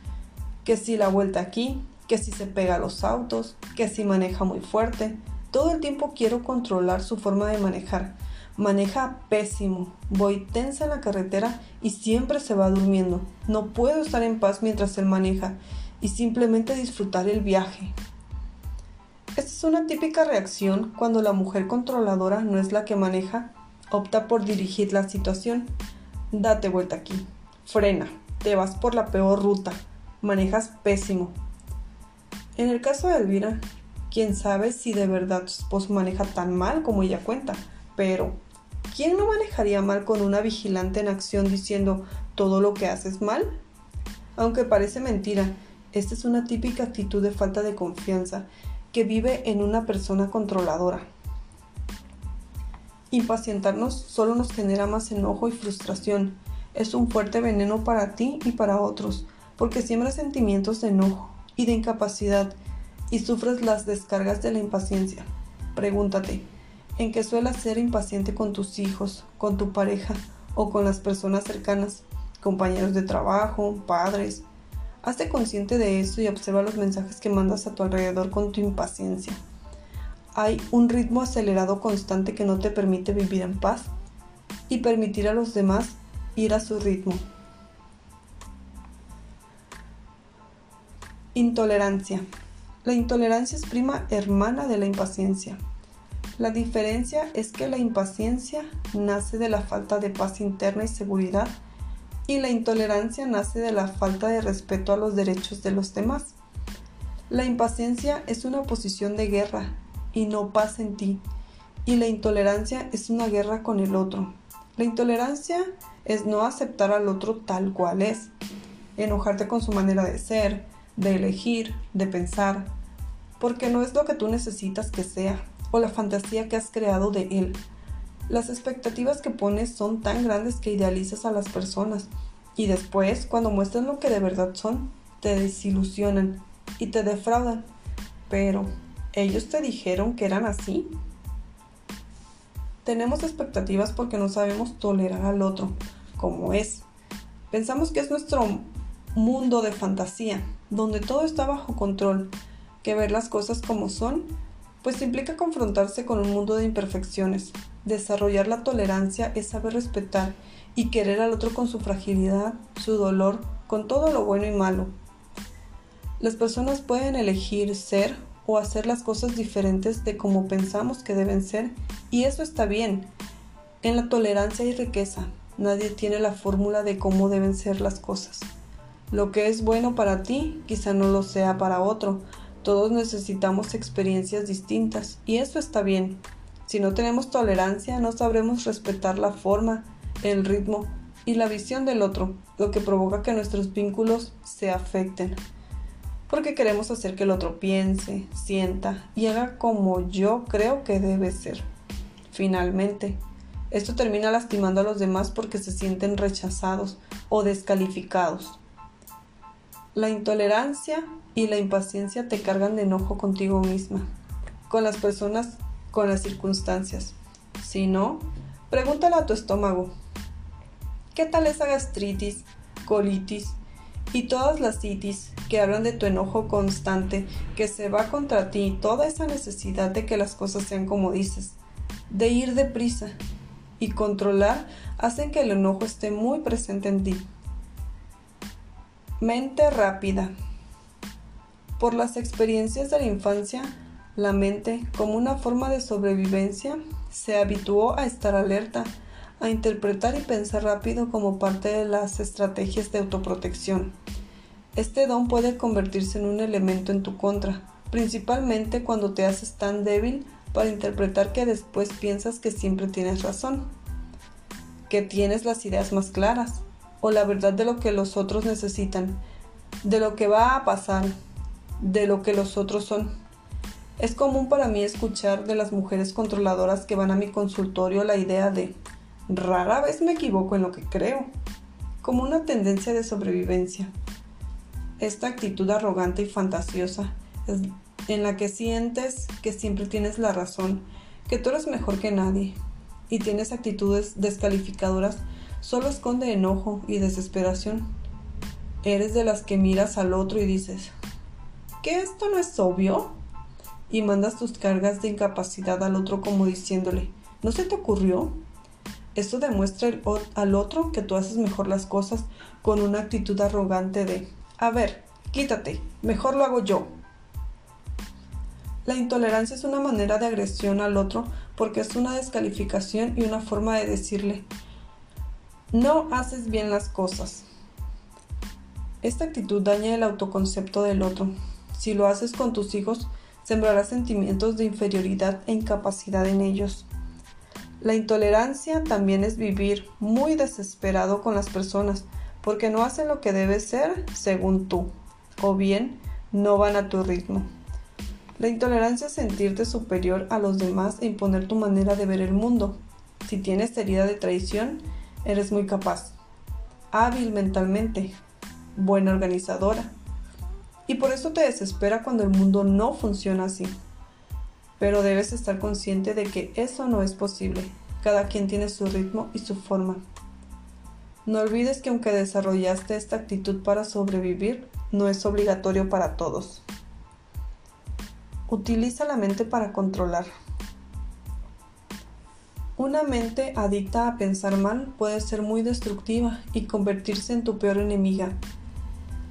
Que si la vuelta aquí, que si se pega a los autos, que si maneja muy fuerte. Todo el tiempo quiero controlar su forma de manejar. Maneja pésimo. Voy tensa en la carretera y siempre se va durmiendo. No puedo estar en paz mientras él maneja y simplemente disfrutar el viaje. Esta es una típica reacción cuando la mujer controladora no es la que maneja, opta por dirigir la situación. Date vuelta aquí, frena, te vas por la peor ruta, manejas pésimo. En el caso de Elvira, quién sabe si de verdad su esposo maneja tan mal como ella cuenta, pero ¿quién no manejaría mal con una vigilante en acción diciendo todo lo que haces mal? Aunque parece mentira, esta es una típica actitud de falta de confianza que vive en una persona controladora. Impacientarnos solo nos genera más enojo y frustración. Es un fuerte veneno para ti y para otros, porque siembra sentimientos de enojo y de incapacidad y sufres las descargas de la impaciencia. Pregúntate, ¿en qué suelas ser impaciente con tus hijos, con tu pareja o con las personas cercanas, compañeros de trabajo, padres, Hazte consciente de eso y observa los mensajes que mandas a tu alrededor con tu impaciencia. Hay un ritmo acelerado constante que no te permite vivir en paz y permitir a los demás ir a su ritmo. Intolerancia. La intolerancia es prima hermana de la impaciencia. La diferencia es que la impaciencia nace de la falta de paz interna y seguridad y la intolerancia nace de la falta de respeto a los derechos de los demás. La impaciencia es una posición de guerra y no paz en ti, y la intolerancia es una guerra con el otro. La intolerancia es no aceptar al otro tal cual es, enojarte con su manera de ser, de elegir, de pensar, porque no es lo que tú necesitas que sea o la fantasía que has creado de él. Las expectativas que pones son tan grandes que idealizas a las personas y después, cuando muestran lo que de verdad son, te desilusionan y te defraudan. Pero, ¿ellos te dijeron que eran así? tenemos expectativas porque no sabemos tolerar al otro como es. Pensamos que es nuestro mundo de fantasía, donde todo está bajo control, que ver las cosas como son, pues implica confrontarse con un mundo de imperfecciones. Desarrollar la tolerancia es saber respetar y querer al otro con su fragilidad, su dolor, con todo lo bueno y malo. Las personas pueden elegir ser o hacer las cosas diferentes de como pensamos que deben ser y eso está bien. En la tolerancia hay riqueza. Nadie tiene la fórmula de cómo deben ser las cosas. Lo que es bueno para ti quizá no lo sea para otro. Todos necesitamos experiencias distintas y eso está bien. Si no tenemos tolerancia no sabremos respetar la forma, el ritmo y la visión del otro, lo que provoca que nuestros vínculos se afecten porque queremos hacer que el otro piense, sienta y haga como yo creo que debe ser. Finalmente, esto termina lastimando a los demás porque se sienten rechazados o descalificados. La intolerancia y la impaciencia te cargan de enojo contigo misma, con las personas, con las circunstancias. Si no, pregúntale a tu estómago. ¿Qué tal esa gastritis, colitis y todas las citis que hablan de tu enojo constante, que se va contra ti, toda esa necesidad de que las cosas sean como dices, de ir deprisa y controlar, hacen que el enojo esté muy presente en ti. Mente rápida. Por las experiencias de la infancia, la mente, como una forma de sobrevivencia, se habituó a estar alerta, a interpretar y pensar rápido como parte de las estrategias de autoprotección. Este don puede convertirse en un elemento en tu contra, principalmente cuando te haces tan débil para interpretar que después piensas que siempre tienes razón, que tienes las ideas más claras, o la verdad de lo que los otros necesitan, de lo que va a pasar, de lo que los otros son. Es común para mí escuchar de las mujeres controladoras que van a mi consultorio la idea de rara vez me equivoco en lo que creo, como una tendencia de sobrevivencia. Esta actitud arrogante y fantasiosa en la que sientes que siempre tienes la razón, que tú eres mejor que nadie y tienes actitudes descalificadoras, solo esconde enojo y desesperación. Eres de las que miras al otro y dices, ¿qué esto no es obvio? Y mandas tus cargas de incapacidad al otro como diciéndole, ¿no se te ocurrió? Esto demuestra al otro que tú haces mejor las cosas con una actitud arrogante de, a ver, quítate, mejor lo hago yo. La intolerancia es una manera de agresión al otro porque es una descalificación y una forma de decirle, no haces bien las cosas. Esta actitud daña el autoconcepto del otro. Si lo haces con tus hijos, sembrarás sentimientos de inferioridad e incapacidad en ellos. La intolerancia también es vivir muy desesperado con las personas porque no hacen lo que debe ser según tú, o bien no van a tu ritmo. La intolerancia es sentirte superior a los demás e imponer tu manera de ver el mundo. Si tienes herida de traición, eres muy capaz, hábil mentalmente, buena organizadora. Y por eso te desespera cuando el mundo no funciona así pero debes estar consciente de que eso no es posible. Cada quien tiene su ritmo y su forma. No olvides que aunque desarrollaste esta actitud para sobrevivir, no es obligatorio para todos. Utiliza la mente para controlar. Una mente adicta a pensar mal puede ser muy destructiva y convertirse en tu peor enemiga.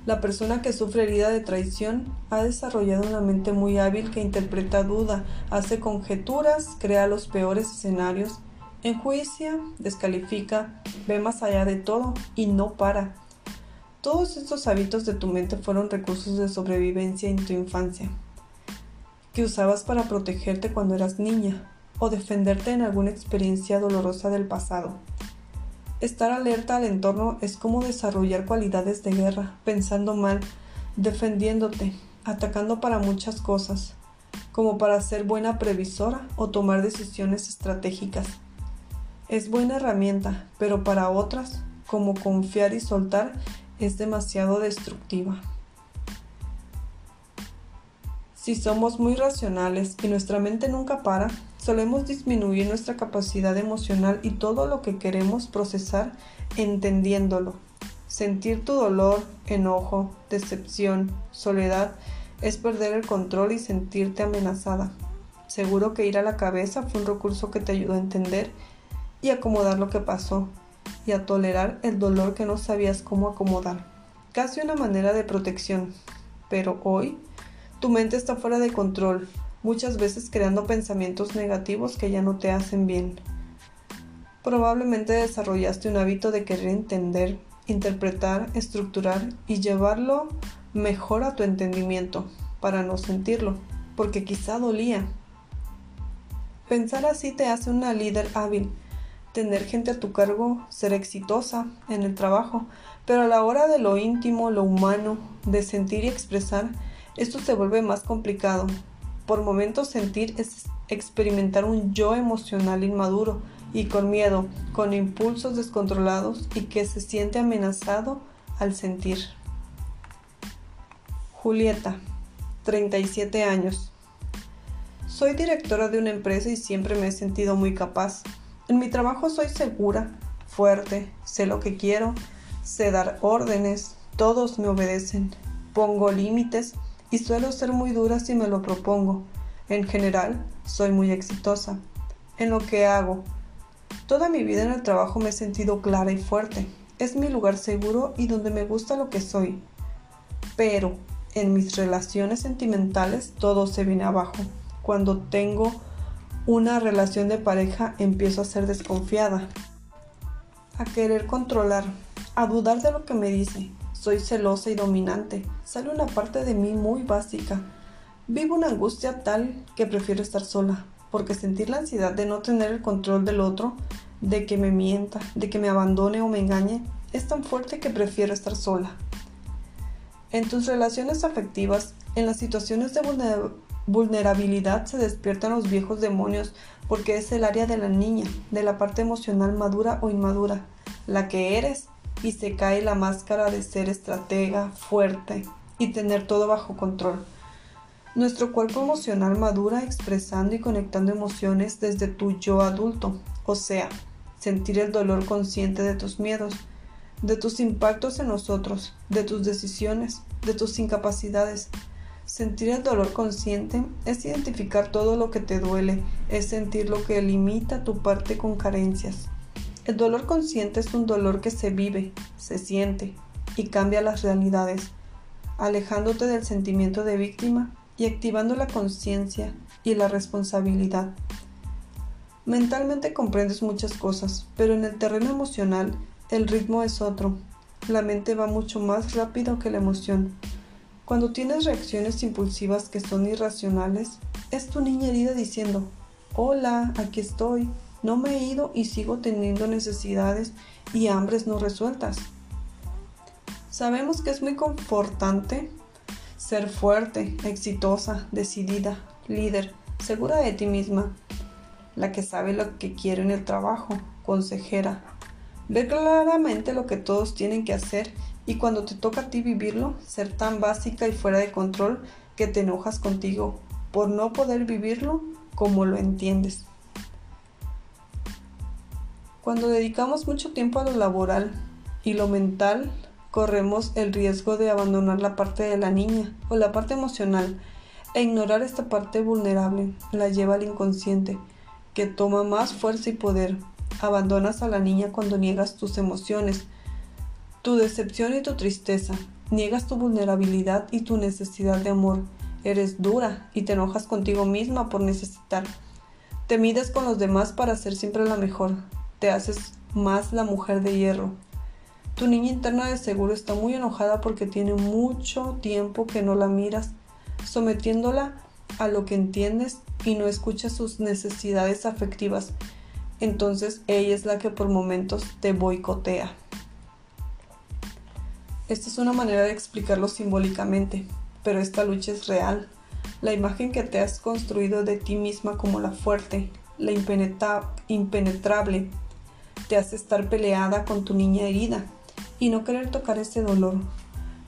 La persona que sufre herida de traición ha desarrollado una mente muy hábil que interpreta duda, hace conjeturas, crea los peores escenarios, enjuicia, descalifica, ve más allá de todo y no para. Todos estos hábitos de tu mente fueron recursos de sobrevivencia en tu infancia, que usabas para protegerte cuando eras niña o defenderte en alguna experiencia dolorosa del pasado. Estar alerta al entorno es como desarrollar cualidades de guerra, pensando mal, defendiéndote, atacando para muchas cosas, como para ser buena previsora o tomar decisiones estratégicas. Es buena herramienta, pero para otras, como confiar y soltar, es demasiado destructiva. Si somos muy racionales y nuestra mente nunca para, solemos disminuir nuestra capacidad emocional y todo lo que queremos procesar entendiéndolo. Sentir tu dolor, enojo, decepción, soledad es perder el control y sentirte amenazada. Seguro que ir a la cabeza fue un recurso que te ayudó a entender y acomodar lo que pasó y a tolerar el dolor que no sabías cómo acomodar. Casi una manera de protección. Pero hoy tu mente está fuera de control, muchas veces creando pensamientos negativos que ya no te hacen bien. Probablemente desarrollaste un hábito de querer entender, interpretar, estructurar y llevarlo mejor a tu entendimiento para no sentirlo, porque quizá dolía. Pensar así te hace una líder hábil, tener gente a tu cargo, ser exitosa en el trabajo, pero a la hora de lo íntimo, lo humano, de sentir y expresar, esto se vuelve más complicado, por momentos sentir es experimentar un yo emocional inmaduro y con miedo, con impulsos descontrolados y que se siente amenazado al sentir. Julieta, 37 años. Soy directora de una empresa y siempre me he sentido muy capaz. En mi trabajo soy segura, fuerte, sé lo que quiero, sé dar órdenes, todos me obedecen, pongo límites y suelo ser muy dura si me lo propongo. En general, soy muy exitosa en lo que hago. Toda mi vida en el trabajo me he sentido clara y fuerte. Es mi lugar seguro y donde me gusta lo que soy. Pero en mis relaciones sentimentales todo se viene abajo. Cuando tengo una relación de pareja empiezo a ser desconfiada, a querer controlar, a dudar de lo que me dice, soy celosa y dominante. Sale una parte de mí muy básica. Vivo una angustia tal que prefiero estar sola, porque sentir la ansiedad de no tener el control del otro, de que me mienta, de que me abandone o me engañe, es tan fuerte que prefiero estar sola. En tus relaciones afectivas, en las situaciones de vulnerabilidad se despiertan los viejos demonios porque es el área de la niña, de la parte emocional madura o inmadura, la que eres y se cae la máscara de ser estratega, fuerte y tener todo bajo control. Nuestro cuerpo emocional madura expresando y conectando emociones desde tu yo adulto, o sea, sentir el dolor consciente de tus miedos, de tus impactos en nosotros, de tus decisiones, de tus incapacidades. Sentir el dolor consciente es identificar todo lo que te duele, es sentir lo que limita tu parte con carencias. El dolor consciente es un dolor que se vive, se siente y cambia las realidades, alejándote del sentimiento de víctima y activando la conciencia y la responsabilidad. Mentalmente comprendes muchas cosas, pero en el terreno emocional el ritmo es otro. La mente va mucho más rápido que la emoción. Cuando tienes reacciones impulsivas que son irracionales, es tu niña herida diciendo, hola, aquí estoy, no me he ido y sigo teniendo necesidades y hambres no resueltas. Sabemos que es muy confortante ser fuerte, exitosa, decidida, líder, segura de ti misma, la que sabe lo que quiere en el trabajo, consejera. Ver claramente lo que todos tienen que hacer y cuando te toca a ti vivirlo, ser tan básica y fuera de control que te enojas contigo por no poder vivirlo como lo entiendes. Cuando dedicamos mucho tiempo a lo laboral y lo mental, corremos el riesgo de abandonar la parte de la niña o la parte emocional e ignorar esta parte vulnerable, la lleva al inconsciente, que toma más fuerza y poder. Abandonas a la niña cuando niegas tus emociones, tu decepción y tu tristeza, niegas tu vulnerabilidad y tu necesidad de amor. Eres dura y te enojas contigo misma por necesitar. Te mides con los demás para ser siempre la mejor, te haces más la mujer de hierro. Tu niña interna de seguro está muy enojada porque tiene mucho tiempo que no la miras, sometiéndola a lo que entiendes y no escuchas sus necesidades afectivas. Entonces ella es la que por momentos te boicotea. Esta es una manera de explicarlo simbólicamente, pero esta lucha es real. La imagen que te has construido de ti misma como la fuerte, la impenetrable, te hace estar peleada con tu niña herida y no querer tocar ese dolor.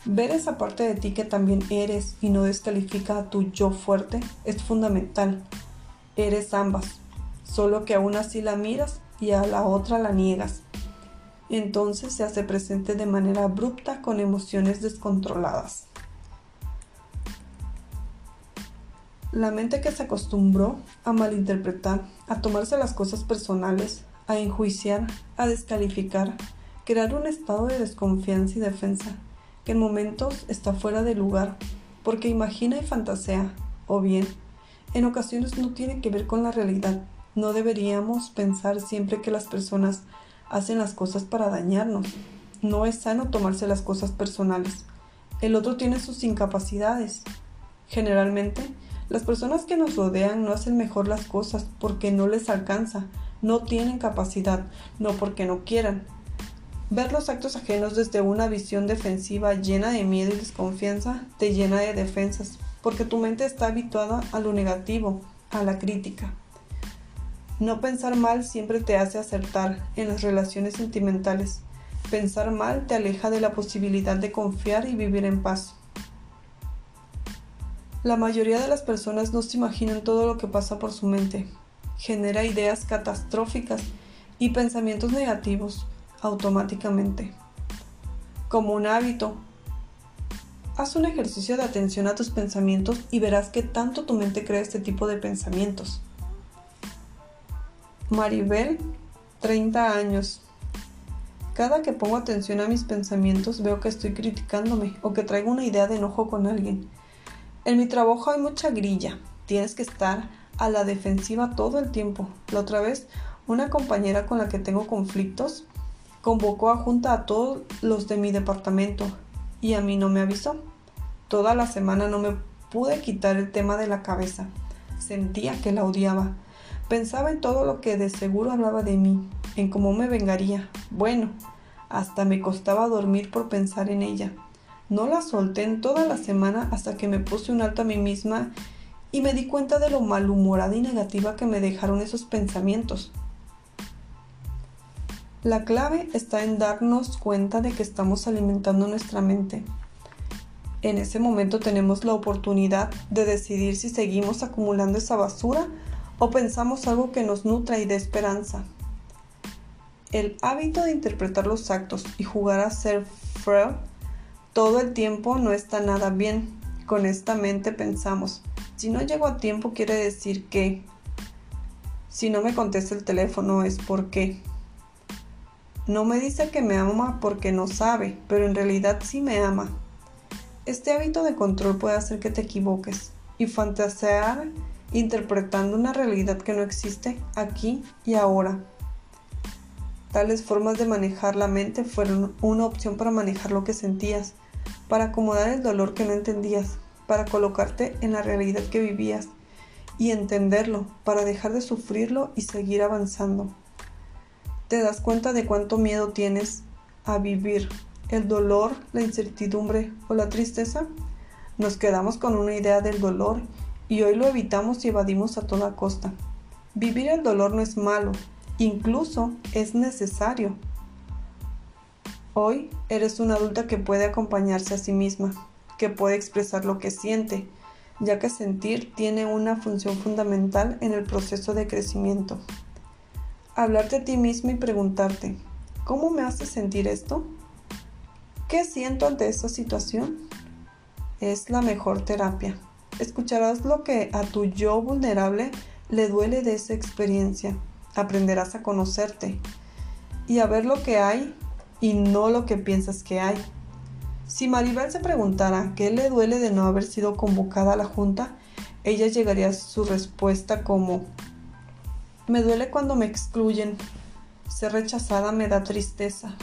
Ver esa parte de ti que también eres y no descalifica a tu yo fuerte es fundamental. Eres ambas, solo que aún así la miras y a la otra la niegas. Entonces se hace presente de manera abrupta con emociones descontroladas. La mente que se acostumbró a malinterpretar, a tomarse las cosas personales, a enjuiciar, a descalificar, crear un estado de desconfianza y defensa, que en momentos está fuera de lugar, porque imagina y fantasea, o bien, en ocasiones no tiene que ver con la realidad. No deberíamos pensar siempre que las personas hacen las cosas para dañarnos. No es sano tomarse las cosas personales. El otro tiene sus incapacidades. Generalmente, las personas que nos rodean no hacen mejor las cosas porque no les alcanza, no tienen capacidad, no porque no quieran. Ver los actos ajenos desde una visión defensiva llena de miedo y desconfianza te llena de defensas, porque tu mente está habituada a lo negativo, a la crítica. No pensar mal siempre te hace acertar en las relaciones sentimentales. Pensar mal te aleja de la posibilidad de confiar y vivir en paz. La mayoría de las personas no se imaginan todo lo que pasa por su mente. Genera ideas catastróficas y pensamientos negativos automáticamente. Como un hábito, haz un ejercicio de atención a tus pensamientos y verás que tanto tu mente crea este tipo de pensamientos. Maribel, 30 años. Cada que pongo atención a mis pensamientos veo que estoy criticándome o que traigo una idea de enojo con alguien en mi trabajo hay mucha grilla. Tienes que estar a la defensiva todo el tiempo. La otra vez, una compañera con la que tengo conflictos convocó a junta a todos los de mi departamento y a mí no me avisó. Toda la semana no me pude quitar el tema de la cabeza. Sentía que la odiaba. Pensaba en todo lo que de seguro hablaba de mí, en cómo me vengaría. Bueno, hasta me costaba dormir por pensar en ella. No la solté en toda la semana hasta que me puse un alto a mí misma y me di cuenta de lo malhumorada y negativa que me dejaron esos pensamientos. La clave está en darnos cuenta de que estamos alimentando nuestra mente. En ese momento tenemos la oportunidad de decidir si seguimos acumulando esa basura o pensamos algo que nos nutra y dé esperanza. El hábito de interpretar los actos y jugar a ser Freud todo el tiempo no está nada bien. Con esta mente pensamos, si no llego a tiempo quiere decir que, si no me contesta el teléfono es porque, no me dice que me ama porque no sabe, pero en realidad sí me ama. Este hábito de control puede hacer que te equivoques y fantasear interpretando una realidad que no existe aquí y ahora. Tales formas de manejar la mente fueron una opción para manejar lo que sentías para acomodar el dolor que no entendías, para colocarte en la realidad que vivías y entenderlo, para dejar de sufrirlo y seguir avanzando. ¿Te das cuenta de cuánto miedo tienes a vivir el dolor, la incertidumbre o la tristeza? Nos quedamos con una idea del dolor y hoy lo evitamos y evadimos a toda costa. Vivir el dolor no es malo, incluso es necesario. Hoy eres una adulta que puede acompañarse a sí misma, que puede expresar lo que siente, ya que sentir tiene una función fundamental en el proceso de crecimiento. Hablarte a ti misma y preguntarte, ¿cómo me hace sentir esto? ¿Qué siento ante esta situación? Es la mejor terapia. Escucharás lo que a tu yo vulnerable le duele de esa experiencia. Aprenderás a conocerte y a ver lo que hay y no lo que piensas que hay. Si Maribel se preguntara qué le duele de no haber sido convocada a la junta, ella llegaría a su respuesta como me duele cuando me excluyen, ser rechazada me da tristeza.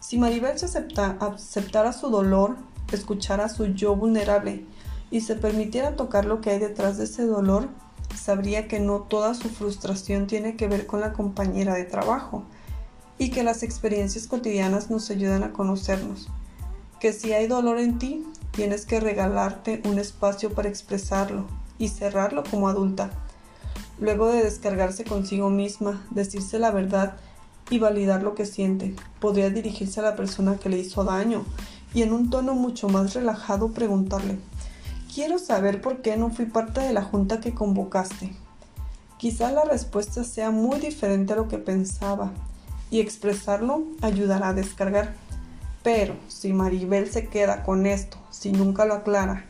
Si Maribel se aceptara su dolor, escuchara su yo vulnerable y se permitiera tocar lo que hay detrás de ese dolor, sabría que no toda su frustración tiene que ver con la compañera de trabajo, y que las experiencias cotidianas nos ayudan a conocernos. Que si hay dolor en ti, tienes que regalarte un espacio para expresarlo y cerrarlo como adulta. Luego de descargarse consigo misma, decirse la verdad y validar lo que siente, podría dirigirse a la persona que le hizo daño y en un tono mucho más relajado preguntarle, quiero saber por qué no fui parte de la junta que convocaste. Quizá la respuesta sea muy diferente a lo que pensaba y expresarlo ayudará a descargar. Pero si Maribel se queda con esto, si nunca lo aclara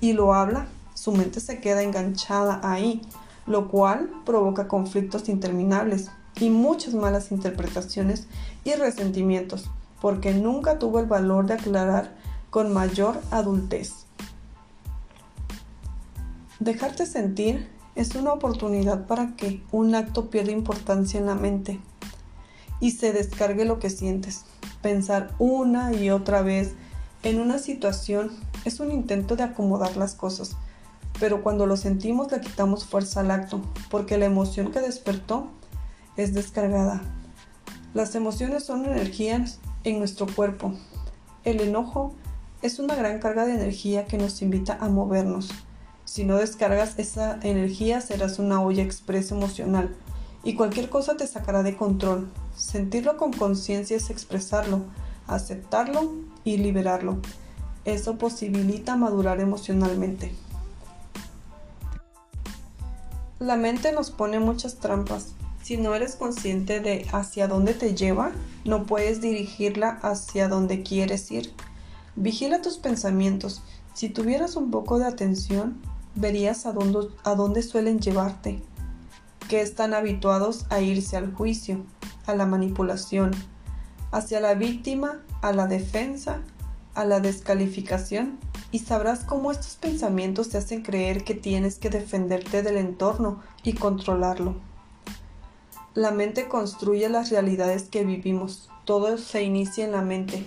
y lo habla, su mente se queda enganchada ahí, lo cual provoca conflictos interminables y muchas malas interpretaciones y resentimientos, porque nunca tuvo el valor de aclarar con mayor adultez. Dejarte sentir es una oportunidad para que un acto pierda importancia en la mente y se descargue lo que sientes. Pensar una y otra vez en una situación es un intento de acomodar las cosas, pero cuando lo sentimos le quitamos fuerza al acto, porque la emoción que despertó es descargada. Las emociones son energías en nuestro cuerpo. El enojo es una gran carga de energía que nos invita a movernos. Si no descargas esa energía serás una olla expresa emocional y cualquier cosa te sacará de control. Sentirlo con conciencia es expresarlo, aceptarlo y liberarlo. Eso posibilita madurar emocionalmente. La mente nos pone muchas trampas. Si no eres consciente de hacia dónde te lleva, no puedes dirigirla hacia donde quieres ir. Vigila tus pensamientos. Si tuvieras un poco de atención, verías a dónde, a dónde suelen llevarte que están habituados a irse al juicio, a la manipulación, hacia la víctima, a la defensa, a la descalificación, y sabrás cómo estos pensamientos te hacen creer que tienes que defenderte del entorno y controlarlo. La mente construye las realidades que vivimos, todo se inicia en la mente.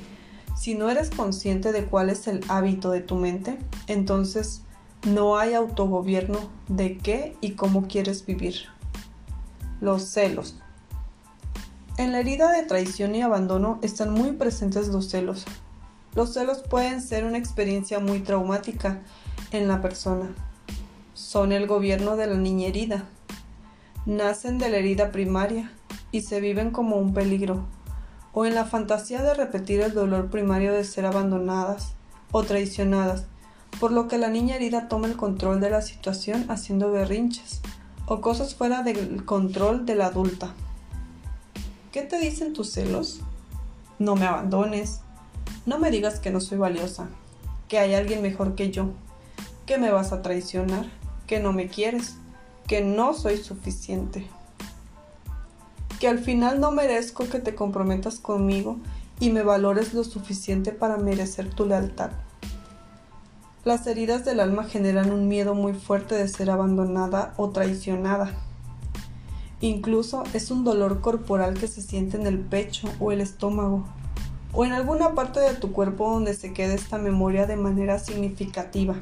Si no eres consciente de cuál es el hábito de tu mente, entonces no hay autogobierno de qué y cómo quieres vivir. Los celos. En la herida de traición y abandono están muy presentes los celos. Los celos pueden ser una experiencia muy traumática en la persona. Son el gobierno de la niña herida. Nacen de la herida primaria y se viven como un peligro, o en la fantasía de repetir el dolor primario de ser abandonadas o traicionadas, por lo que la niña herida toma el control de la situación haciendo berrinches o cosas fuera del control de la adulta. ¿Qué te dicen tus celos? No me abandones, no me digas que no soy valiosa, que hay alguien mejor que yo, que me vas a traicionar, que no me quieres, que no soy suficiente, que al final no merezco que te comprometas conmigo y me valores lo suficiente para merecer tu lealtad. Las heridas del alma generan un miedo muy fuerte de ser abandonada o traicionada. Incluso es un dolor corporal que se siente en el pecho o el estómago, o en alguna parte de tu cuerpo donde se quede esta memoria de manera significativa.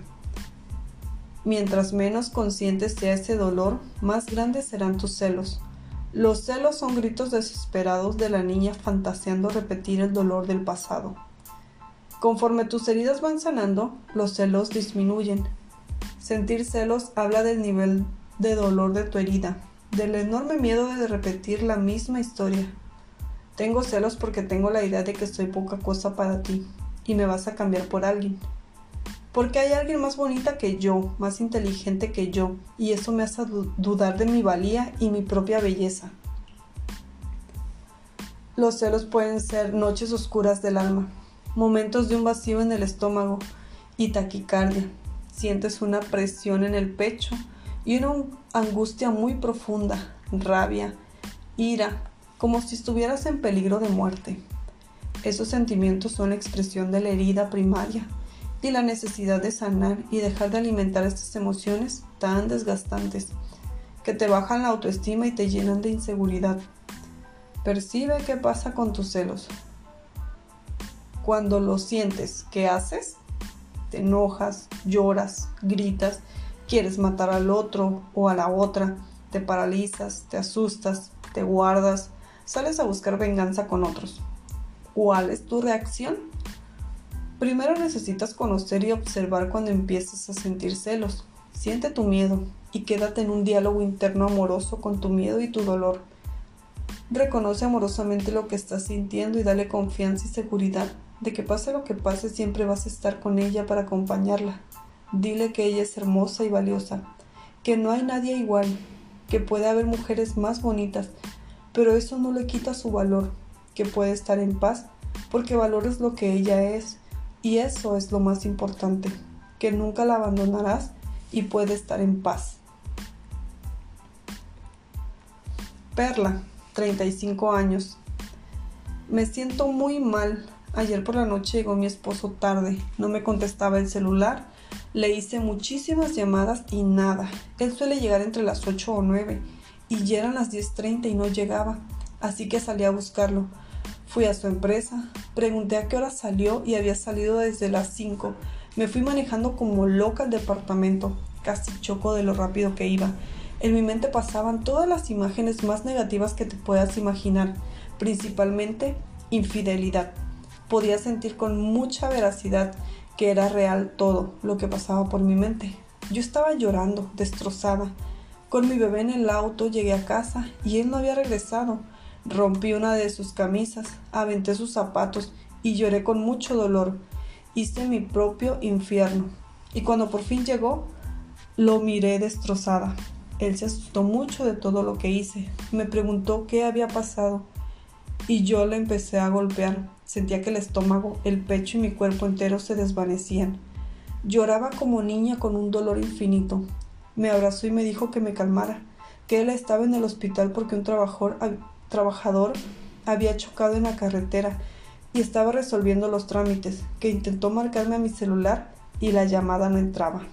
Mientras menos consciente sea ese dolor, más grandes serán tus celos. Los celos son gritos desesperados de la niña fantaseando repetir el dolor del pasado. Conforme tus heridas van sanando, los celos disminuyen. Sentir celos habla del nivel de dolor de tu herida, del enorme miedo de repetir la misma historia. Tengo celos porque tengo la idea de que soy poca cosa para ti y me vas a cambiar por alguien. Porque hay alguien más bonita que yo, más inteligente que yo, y eso me hace dudar de mi valía y mi propia belleza. Los celos pueden ser noches oscuras del alma, momentos de un vacío en el estómago y taquicardia. Sientes una presión en el pecho y una angustia muy profunda, rabia, ira, como si estuvieras en peligro de muerte. Esos sentimientos son la expresión de la herida primaria y la necesidad de sanar y dejar de alimentar estas emociones tan desgastantes que te bajan la autoestima y te llenan de inseguridad. Percibe qué pasa con tus celos, cuando lo sientes, ¿qué haces? Te enojas, lloras, gritas, quieres matar al otro o a la otra, te paralizas, te asustas, te guardas, sales a buscar venganza con otros. ¿Cuál es tu reacción? Primero necesitas conocer y observar cuando empiezas a sentir celos. Siente tu miedo y quédate en un diálogo interno amoroso con tu miedo y tu dolor. Reconoce amorosamente lo que estás sintiendo y dale confianza y seguridad de que pase lo que pase siempre vas a estar con ella para acompañarla. Dile que ella es hermosa y valiosa, que no hay nadie igual, que puede haber mujeres más bonitas, pero eso no le quita su valor, que puede estar en paz, porque valores lo que ella es, y eso es lo más importante, que nunca la abandonarás y puede estar en paz. Perla, 35 años. Me siento muy mal. Ayer por la noche llegó mi esposo tarde, no me contestaba el celular, le hice muchísimas llamadas y nada. Él suele llegar entre las 8 o 9 y ya eran las 10.30 y no llegaba, así que salí a buscarlo. Fui a su empresa, pregunté a qué hora salió y había salido desde las 5. Me fui manejando como loca al departamento, casi choco de lo rápido que iba. En mi mente pasaban todas las imágenes más negativas que te puedas imaginar, principalmente infidelidad. Podía sentir con mucha veracidad que era real todo lo que pasaba por mi mente. Yo estaba llorando, destrozada. Con mi bebé en el auto llegué a casa y él no había regresado. Rompí una de sus camisas, aventé sus zapatos y lloré con mucho dolor. Hice mi propio infierno. Y cuando por fin llegó, lo miré destrozada. Él se asustó mucho de todo lo que hice. Me preguntó qué había pasado y yo le empecé a golpear. Sentía que el estómago, el pecho y mi cuerpo entero se desvanecían. Lloraba como niña con un dolor infinito. Me abrazó y me dijo que me calmara, que él estaba en el hospital porque un trabajador, había chocado en la carretera y estaba resolviendo los trámites, que intentó marcarme a mi celular y la llamada no entraba.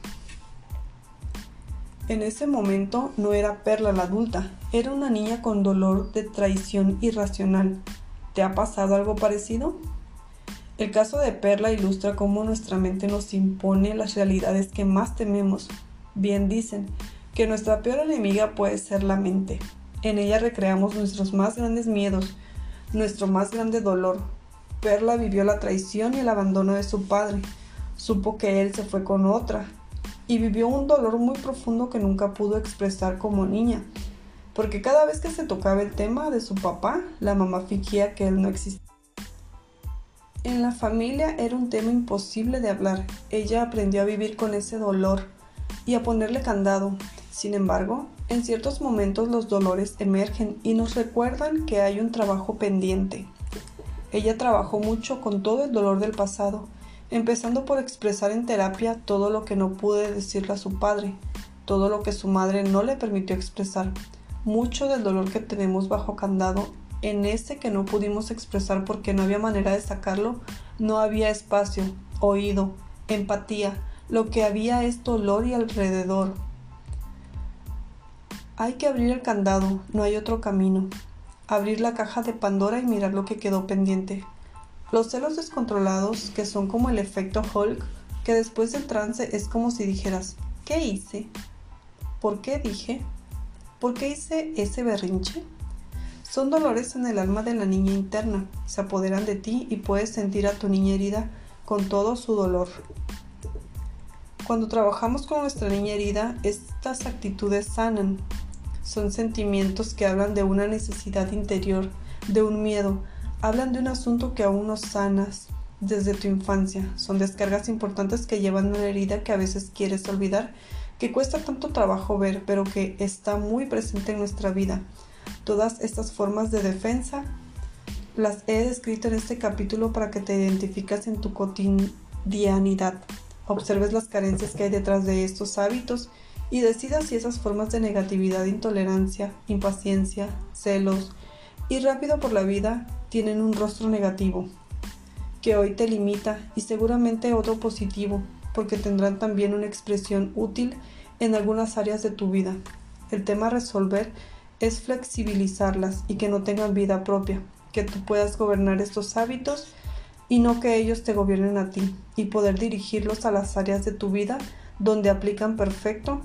En ese momento no era Perla la adulta, era una niña con dolor de traición irracional. ¿Te ha pasado algo parecido? El caso de Perla ilustra cómo nuestra mente nos impone las realidades que más tememos. Bien dicen que nuestra peor enemiga puede ser la mente. En ella recreamos nuestros más grandes miedos, nuestro más grande dolor. Perla vivió la traición y el abandono de su padre. Supo que él se fue con otra y vivió un dolor muy profundo que nunca pudo expresar como niña, porque cada vez que se tocaba el tema de su papá, la mamá fingía que él no existía. En la familia era un tema imposible de hablar. Ella aprendió a vivir con ese dolor y a ponerle candado. Sin embargo, en ciertos momentos los dolores emergen y nos recuerdan que hay un trabajo pendiente. Ella trabajó mucho con todo el dolor del pasado empezando por expresar en terapia todo lo que no pude decirle a su padre, todo lo que su madre no le permitió expresar, mucho del dolor que tenemos bajo candado, en ese que no pudimos expresar porque no había manera de sacarlo, no había espacio, oído, empatía, lo que había es dolor y alrededor. Hay que abrir el candado, no hay otro camino. Abrir la caja de Pandora y mirar lo que quedó pendiente. Los celos descontrolados, que son como el efecto Hulk, que después del trance es como si dijeras, ¿qué hice? ¿Por qué dije? ¿Por qué hice ese berrinche? Son dolores en el alma de la niña interna, se apoderan de ti y puedes sentir a tu niña herida con todo su dolor. Cuando trabajamos con nuestra niña herida, estas actitudes sanan. Son sentimientos que hablan de una necesidad interior, de un miedo, hablan de un asunto que aún no sanas desde tu infancia. Son descargas importantes que llevan una herida que a veces quieres olvidar, que cuesta tanto trabajo ver, pero que está muy presente en nuestra vida. Todas estas formas de defensa las he descrito en este capítulo para que te identificas en tu cotidianidad, observes las carencias que hay detrás de estos hábitos y decidas si esas formas de negatividad, intolerancia, impaciencia, celos y rápido por la vida tienen un rostro negativo, que hoy te limita y seguramente otro positivo, porque tendrán también una expresión útil en algunas áreas de tu vida. El tema a resolver es flexibilizarlas y que no tengan vida propia, que tú puedas gobernar estos hábitos y no que ellos te gobiernen a ti y poder dirigirlos a las áreas de tu vida donde aplican perfecto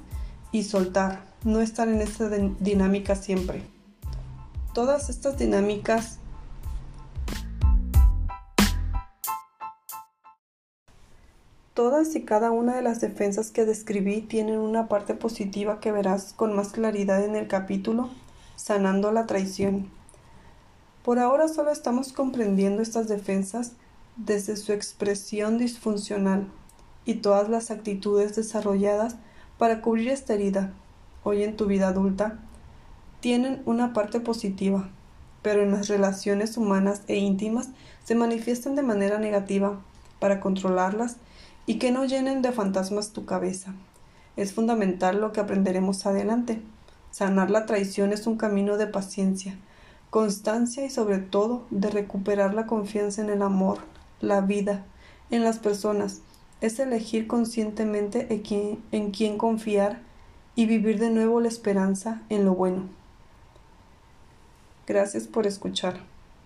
y soltar, no estar en esta dinámica siempre. Todas estas dinámicas Todas y cada una de las defensas que describí tienen una parte positiva que verás con más claridad en el capítulo Sanando la traición. Por ahora solo estamos comprendiendo estas defensas desde su expresión disfuncional y todas las actitudes desarrolladas para cubrir esta herida. Hoy en tu vida adulta, tienen una parte positiva, pero en las relaciones humanas e íntimas se manifiestan de manera negativa para controlarlas y que no llenen de fantasmas tu cabeza. Es fundamental lo que aprenderemos adelante. Sanar la traición es un camino de paciencia, constancia y sobre todo de recuperar la confianza en el amor, la vida, en las personas. Es elegir conscientemente en quién, en quién confiar y vivir de nuevo la esperanza en lo bueno. Gracias por escuchar.